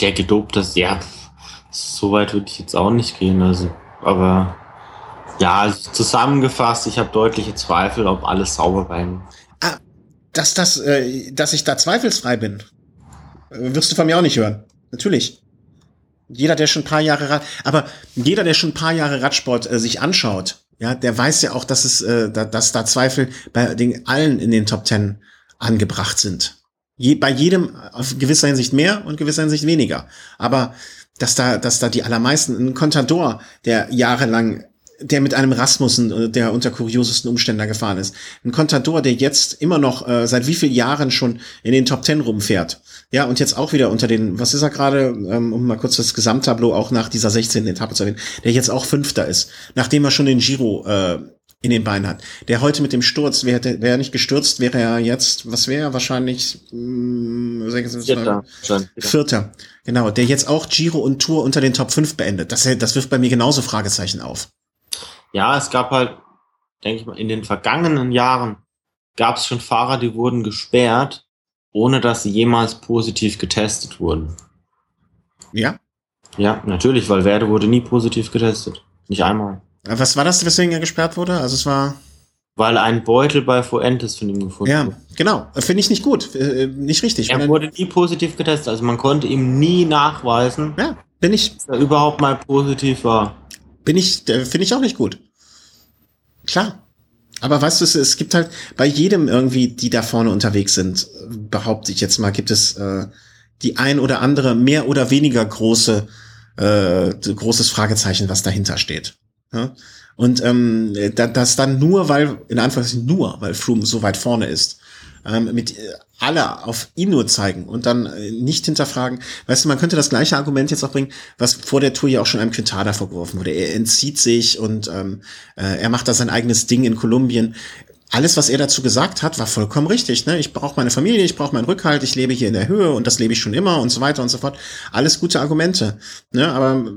Der gedopteste, ja, so weit würde ich jetzt auch nicht gehen, also, aber ja, also zusammengefasst, ich habe deutliche Zweifel, ob alles sauber bei ihm. Ah, dass das, äh, dass ich da zweifelsfrei bin, äh, wirst du von mir auch nicht hören. Natürlich. Jeder, der schon ein paar Jahre Rad, aber jeder, der schon ein paar Jahre Radsport äh, sich anschaut, ja, der weiß ja auch, dass es, äh, da, dass da Zweifel bei den allen in den Top Ten angebracht sind. Je, bei jedem auf gewisser Hinsicht mehr und gewisser Hinsicht weniger. Aber dass da, dass da die allermeisten, ein Contador, der jahrelang der mit einem Rasmussen, äh, der unter kuriosesten Umständen gefahren ist. Ein Contador, der jetzt immer noch äh, seit wie vielen Jahren schon in den Top Ten rumfährt. Ja, und jetzt auch wieder unter den, was ist er gerade, ähm, um mal kurz das Gesamttableau auch nach dieser 16. Etappe zu erwähnen, der jetzt auch Fünfter ist, nachdem er schon den Giro äh, in den Beinen hat. Der heute mit dem Sturz, wäre wär er nicht gestürzt, wäre er jetzt, was wäre er wahrscheinlich mh, mm, Vierter. Vierter. Genau, der jetzt auch Giro und Tour unter den Top 5 beendet. Das, das wirft bei mir genauso Fragezeichen auf ja, es gab halt, denke ich mal, in den vergangenen Jahren gab es schon Fahrer, die wurden gesperrt, ohne dass sie jemals positiv getestet wurden. Ja? Ja, natürlich, weil Werde wurde nie positiv getestet. Nicht einmal. Was war das, weswegen er gesperrt wurde? Also es war. Weil ein Beutel bei Fuentes von ihm gefunden ja, wurde. Ja, genau. Finde ich nicht gut. Äh, nicht richtig. Er wurde nie positiv getestet. Also man konnte ihm nie nachweisen, ja, bin ich, dass er überhaupt mal positiv war. Bin ich, äh, finde ich auch nicht gut. Klar. Aber weißt du, es, gibt halt bei jedem irgendwie, die da vorne unterwegs sind, behaupte ich jetzt mal, gibt es äh, die ein oder andere mehr oder weniger große äh, großes Fragezeichen, was dahinter steht. Ja? Und ähm, das dann nur, weil, in Anführungszeichen nur, weil Froome so weit vorne ist, ähm, mit äh, alle auf ihn nur zeigen und dann äh, nicht hinterfragen. Weißt du, man könnte das gleiche Argument jetzt auch bringen, was vor der Tour ja auch schon einem Quintada vorgeworfen wurde. Er entzieht sich und ähm, äh, er macht da sein eigenes Ding in Kolumbien. Alles, was er dazu gesagt hat, war vollkommen richtig. Ne? Ich brauche meine Familie, ich brauche meinen Rückhalt, ich lebe hier in der Höhe und das lebe ich schon immer und so weiter und so fort. Alles gute Argumente. Ne? Aber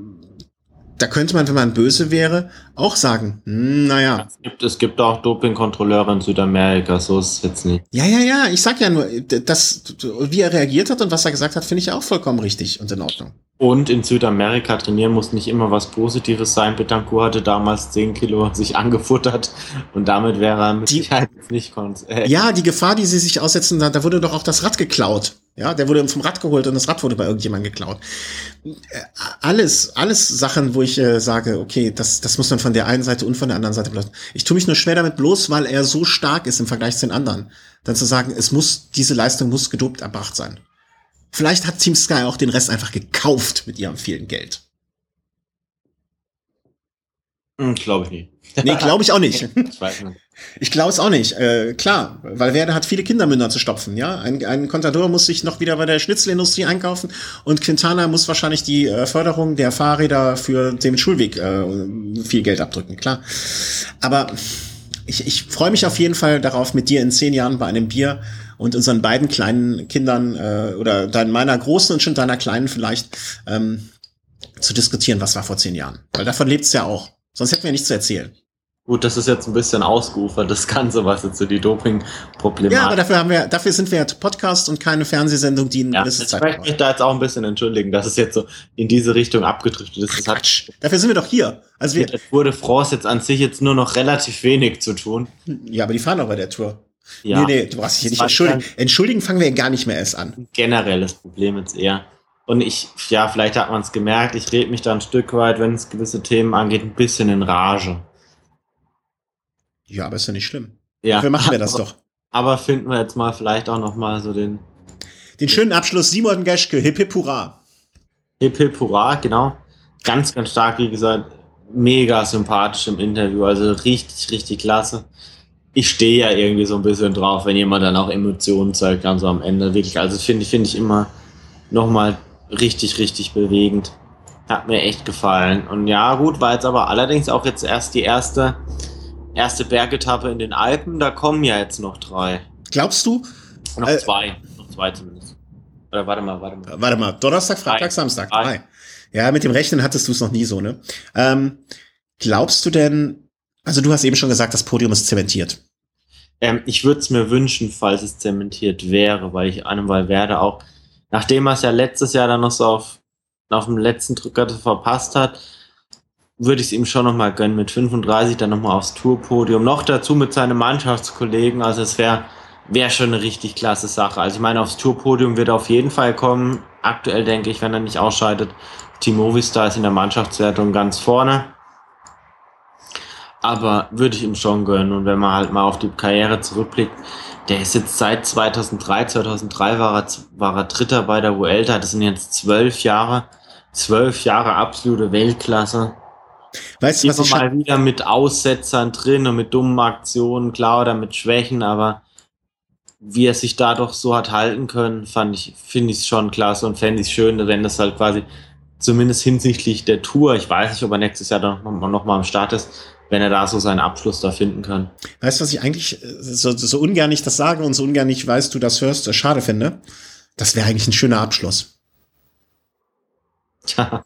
da könnte man, wenn man böse wäre, auch sagen, hm, naja. Es gibt, es gibt auch Dopingkontrolleure in Südamerika, so ist es jetzt nicht. Ja, ja, ja, ich sag ja nur, das, wie er reagiert hat und was er gesagt hat, finde ich auch vollkommen richtig und in Ordnung. Und in Südamerika trainieren muss nicht immer was Positives sein. Betancourt hatte damals 10 Kilo sich angefuttert und damit wäre er mit die, Sicherheit nicht äh, Ja, die Gefahr, die sie sich aussetzen, da, da wurde doch auch das Rad geklaut. Ja, der wurde vom Rad geholt und das Rad wurde bei irgendjemandem geklaut. Äh, alles, alles Sachen, wo ich äh, sage, okay, das, das muss man von der einen Seite und von der anderen Seite belassen. Ich tue mich nur schwer damit bloß, weil er so stark ist im Vergleich zu den anderen. Dann zu sagen, es muss, diese Leistung muss gedopt erbracht sein. Vielleicht hat Team Sky auch den Rest einfach gekauft mit ihrem vielen Geld. Hm, glaube ich nicht. Nee, glaube ich auch nicht. ich glaube es auch nicht. Äh, klar, weil Werde hat viele Kindermünder zu stopfen. Ja, ein, ein Contador muss sich noch wieder bei der Schnitzelindustrie einkaufen und Quintana muss wahrscheinlich die äh, Förderung der Fahrräder für den Schulweg äh, viel Geld abdrücken. Klar, aber ich, ich freue mich auf jeden Fall darauf, mit dir in zehn Jahren bei einem Bier und unseren beiden kleinen Kindern äh, oder dein, meiner großen und schon deiner kleinen vielleicht ähm, zu diskutieren, was war vor zehn Jahren. Weil davon lebt es ja auch. Sonst hätten wir nichts zu erzählen. Gut, das ist jetzt ein bisschen ausgeufert, das Ganze, was jetzt so die Doping-Probleme Ja, aber dafür haben wir, dafür sind wir ja Podcast und keine Fernsehsendung, die in ja, Zeit. Ich möchte mich da jetzt auch ein bisschen entschuldigen, dass es jetzt so in diese Richtung abgedriftet ist. Quatsch. dafür sind wir doch hier. Also wir, wurde France jetzt an sich jetzt nur noch relativ wenig zu tun. Ja, aber die fahren auch bei der Tour. Ja. Nee, nee, du brauchst dich hier nicht entschuldigen. Entschuldigen fangen wir gar nicht mehr erst an. Generelles Problem jetzt eher. Und ich, ja, vielleicht hat man es gemerkt, ich rede mich da ein Stück weit, wenn es gewisse Themen angeht, ein bisschen in Rage. Ja, aber ist ja nicht schlimm. Ja. Dafür machen wir das doch. Aber finden wir jetzt mal vielleicht auch noch mal so den... Den schönen Abschluss, Simon Geschke, hip hip hurra. Hip hip hurra, genau. Ganz, ganz stark, wie gesagt, mega sympathisch im Interview, also richtig, richtig klasse. Ich stehe ja irgendwie so ein bisschen drauf, wenn jemand dann auch Emotionen zeigt, dann so am Ende, wirklich. Also finde ich, finde ich immer nochmal richtig, richtig bewegend. Hat mir echt gefallen. Und ja, gut, war jetzt aber allerdings auch jetzt erst die erste erste Bergetappe in den Alpen, da kommen ja jetzt noch drei. Glaubst du? Noch äh, zwei. Noch zwei zumindest. Oder warte mal, warte mal. Warte mal, Donnerstag, Freitag, drei. Samstag. Drei. drei. Ja, mit dem Rechnen hattest du es noch nie so, ne? Ähm, glaubst du denn, also du hast eben schon gesagt, das Podium ist zementiert. Ähm, ich würde es mir wünschen, falls es zementiert wäre, weil ich einem Werde auch, nachdem er es ja letztes Jahr dann noch so auf, auf dem letzten Drücker verpasst hat, würde ich es ihm schon nochmal gönnen, mit 35 dann nochmal aufs Tourpodium. Noch dazu mit seinen Mannschaftskollegen. Also es wäre wär schon eine richtig klasse Sache. Also ich meine, aufs Tourpodium wird er auf jeden Fall kommen. Aktuell denke ich, wenn er nicht ausscheidet, Team Movistar ist in der Mannschaftswertung ganz vorne. Aber würde ich ihm schon gönnen. Und wenn man halt mal auf die Karriere zurückblickt, der ist jetzt seit 2003, 2003 war er, war er Dritter bei der Vuelta. Das sind jetzt zwölf Jahre. Zwölf Jahre absolute Weltklasse. Weißt du, was ich mal wieder mit Aussetzern drin und mit dummen Aktionen, klar, oder mit Schwächen, aber wie er sich da doch so hat halten können, fand ich, finde ich es schon klasse und fände ich schön, wenn das halt quasi zumindest hinsichtlich der Tour, ich weiß nicht, ob er nächstes Jahr noch, noch mal am Start ist, wenn er da so seinen Abschluss da finden kann. Weißt du, was ich eigentlich äh, so, so ungern ich das sage und so ungern ich weiß, du das hörst, äh, schade finde? Das wäre eigentlich ein schöner Abschluss. Tja.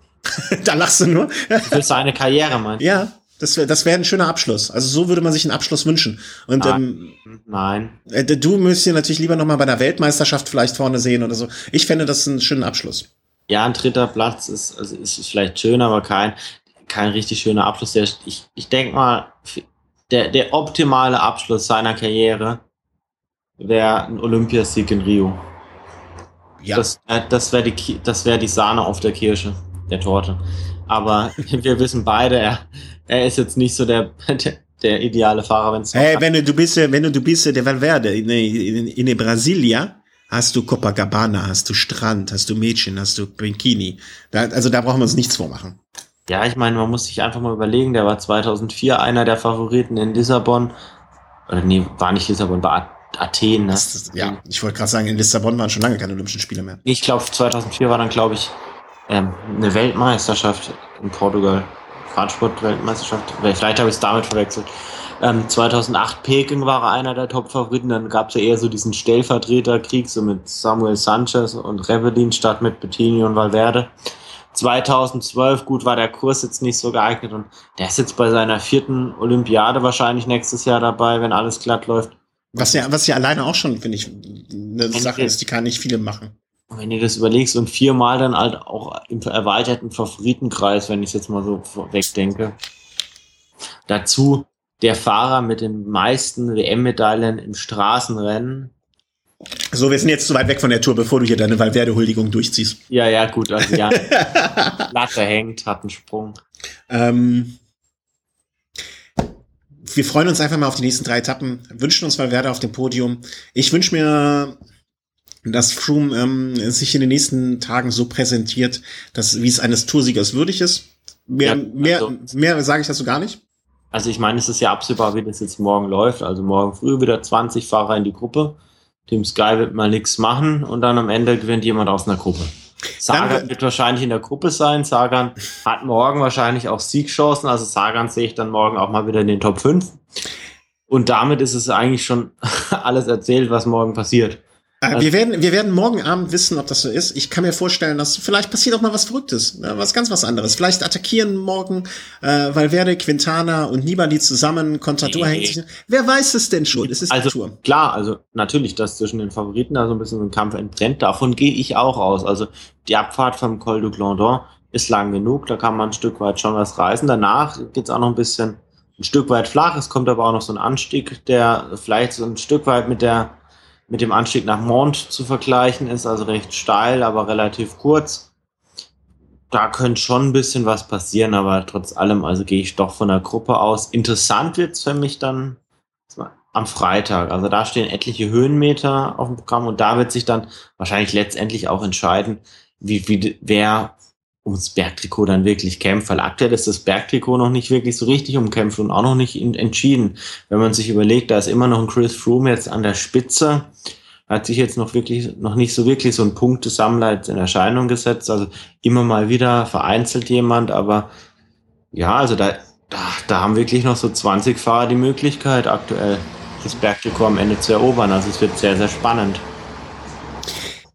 da lachst du nur. Für seine Karriere, meinst du? Ja, das wäre das wär ein schöner Abschluss. Also so würde man sich einen Abschluss wünschen. Und nein. Ähm, nein. Äh, du müsstest dir natürlich lieber noch mal bei der Weltmeisterschaft vielleicht vorne sehen oder so. Ich fände das einen schönen Abschluss. Ja, ein dritter Platz ist, also ist vielleicht schön, aber kein. Kein richtig schöner Abschluss. Der, ich ich denke mal, der, der optimale Abschluss seiner Karriere wäre ein Olympiasieg in Rio. Ja. Das, äh, das wäre die, das wär die Sahne auf der Kirsche, der Torte. Aber wir wissen beide, er, er ist jetzt nicht so der, der, der ideale Fahrer, wenn es. Hey, wenn du, du bist, wenn du, du bist der Valverde in, in, in Brasilia, hast du Copacabana, hast du Strand, hast du Mädchen, hast du Bikini. Da, also da brauchen wir uns nichts vormachen. Ja, ich meine, man muss sich einfach mal überlegen, der war 2004 einer der Favoriten in Lissabon. Oder nee, war nicht Lissabon, war Athen. Ne? Das, ja, ich wollte gerade sagen, in Lissabon waren schon lange keine Olympischen Spiele mehr. Ich glaube, 2004 war dann, glaube ich, ähm, eine Weltmeisterschaft in Portugal. Radsport-Weltmeisterschaft. Vielleicht habe ich es damit verwechselt. Ähm, 2008 Peking war einer der Top-Favoriten. Dann gab es ja eher so diesen Stellvertreterkrieg, so mit Samuel Sanchez und Revelin statt mit Bettini und Valverde. 2012, gut, war der Kurs jetzt nicht so geeignet und der ist jetzt bei seiner vierten Olympiade wahrscheinlich nächstes Jahr dabei, wenn alles glatt läuft. Was ja, was ja alleine auch schon, finde ich, eine Sache ist, die kann nicht viele machen. Wenn ihr das überlegst und viermal dann halt auch im erweiterten Favoritenkreis, wenn ich es jetzt mal so wegdenke. Dazu der Fahrer mit den meisten WM-Medaillen im Straßenrennen. So, wir sind jetzt zu weit weg von der Tour, bevor du hier deine Valverde-Huldigung durchziehst. Ja, ja, gut, also ja. Latte hängt, hat einen Sprung. Ähm, wir freuen uns einfach mal auf die nächsten drei Etappen, wünschen uns Valverde auf dem Podium. Ich wünsche mir, dass Froome ähm, sich in den nächsten Tagen so präsentiert, dass wie es eines Toursiegers würdig ist. Mehr, ja, also, mehr, mehr sage ich dazu gar nicht. Also ich meine, es ist ja absehbar, wie das jetzt morgen läuft. Also morgen früh wieder 20 Fahrer in die Gruppe. Team Sky wird mal nichts machen und dann am Ende gewinnt jemand aus einer Gruppe. Sagan wird wahrscheinlich in der Gruppe sein. Sagan hat morgen wahrscheinlich auch Siegchancen. Also Sagan sehe ich dann morgen auch mal wieder in den Top 5. Und damit ist es eigentlich schon alles erzählt, was morgen passiert. Äh, also, wir, werden, wir werden morgen Abend wissen, ob das so ist. Ich kann mir vorstellen, dass vielleicht passiert auch mal was Verrücktes, ne? was ganz was anderes. Vielleicht attackieren morgen äh, Valverde, Quintana und Nibali zusammen, Contador nee. hängt sich. Wer weiß es denn schon? Es ist also, Tour. Klar, also natürlich, dass zwischen den Favoriten da so ein bisschen so ein Kampf entbrennt. Davon gehe ich auch aus. Also die Abfahrt vom Col du Glandon ist lang genug, da kann man ein Stück weit schon was reisen. Danach geht's auch noch ein bisschen ein Stück weit flach. Es kommt aber auch noch so ein Anstieg, der vielleicht so ein Stück weit mit der mit dem Anstieg nach Mont zu vergleichen ist, also recht steil, aber relativ kurz. Da könnte schon ein bisschen was passieren, aber trotz allem, also gehe ich doch von der Gruppe aus. Interessant wird's für mich dann am Freitag. Also da stehen etliche Höhenmeter auf dem Programm und da wird sich dann wahrscheinlich letztendlich auch entscheiden, wie, wie wer ums Bergtrikot dann wirklich kämpft, weil aktuell ist das Bergtrikot noch nicht wirklich so richtig umkämpft und auch noch nicht entschieden. Wenn man sich überlegt, da ist immer noch ein Chris Froome jetzt an der Spitze, hat sich jetzt noch wirklich, noch nicht so wirklich so ein Punktesammler jetzt in Erscheinung gesetzt, also immer mal wieder vereinzelt jemand, aber ja, also da, da, da haben wirklich noch so 20 Fahrer die Möglichkeit aktuell das Bergtrikot am Ende zu erobern, also es wird sehr, sehr spannend.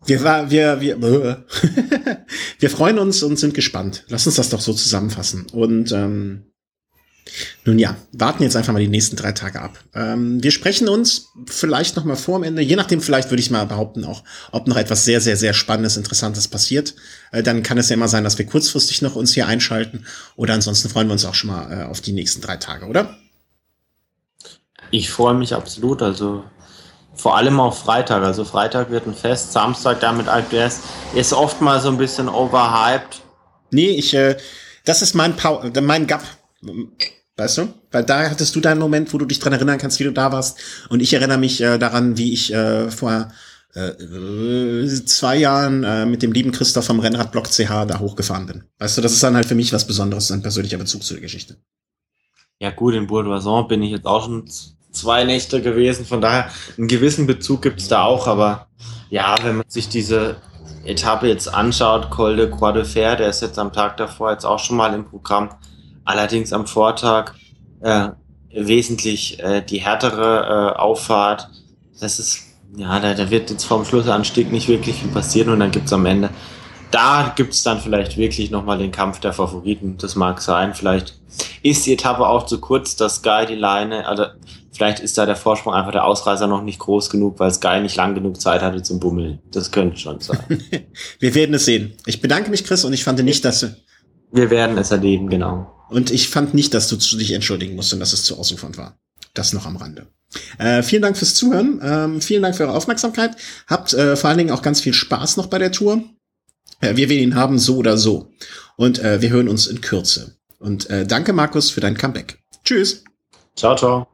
Wir, wir, wir, wir freuen uns und sind gespannt. Lass uns das doch so zusammenfassen. Und ähm, nun ja, warten jetzt einfach mal die nächsten drei Tage ab. Ähm, wir sprechen uns vielleicht noch mal vor dem Ende, je nachdem vielleicht würde ich mal behaupten auch, ob noch etwas sehr, sehr, sehr Spannendes, Interessantes passiert. Äh, dann kann es ja immer sein, dass wir kurzfristig noch uns hier einschalten oder ansonsten freuen wir uns auch schon mal äh, auf die nächsten drei Tage, oder? Ich freue mich absolut. Also vor allem auf Freitag. Also Freitag wird ein Fest, Samstag damit IPS ist oft mal so ein bisschen overhyped. Nee, ich, äh, das ist mein, Power, mein Gap. Weißt du? Weil da hattest du deinen Moment, wo du dich dran erinnern kannst, wie du da warst. Und ich erinnere mich äh, daran, wie ich äh, vor äh, zwei Jahren äh, mit dem lieben Christoph vom Rennradblock CH da hochgefahren bin. Weißt du, das ist dann halt für mich was Besonderes, ein persönlicher Bezug zu der Geschichte. Ja gut, in Bourdoisin bin ich jetzt auch schon zwei Nächte gewesen. Von daher, einen gewissen Bezug gibt's da auch. Aber ja, wenn man sich diese Etappe jetzt anschaut, Col de Croix de Fer, der ist jetzt am Tag davor jetzt auch schon mal im Programm. Allerdings am Vortag äh, wesentlich äh, die härtere äh, Auffahrt. Das ist, ja, da, da wird jetzt vom Schlussanstieg nicht wirklich viel passieren und dann gibt's am Ende da gibt's dann vielleicht wirklich nochmal den Kampf der Favoriten. Das mag sein. Vielleicht ist die Etappe auch zu kurz, dass Sky die Leine, also vielleicht ist da der Vorsprung einfach der Ausreißer noch nicht groß genug, weil Sky nicht lang genug Zeit hatte zum Bummeln. Das könnte schon sein. Wir werden es sehen. Ich bedanke mich, Chris, und ich fand nicht, dass... Wir werden es erleben, genau. Und ich fand nicht, dass du dich entschuldigen musst und dass es zu ausufernd war. Das noch am Rande. Äh, vielen Dank fürs Zuhören. Ähm, vielen Dank für eure Aufmerksamkeit. Habt äh, vor allen Dingen auch ganz viel Spaß noch bei der Tour. Äh, wir werden ihn haben, so oder so. Und äh, wir hören uns in Kürze. Und äh, danke, Markus, für dein Comeback. Tschüss. Ciao, ciao.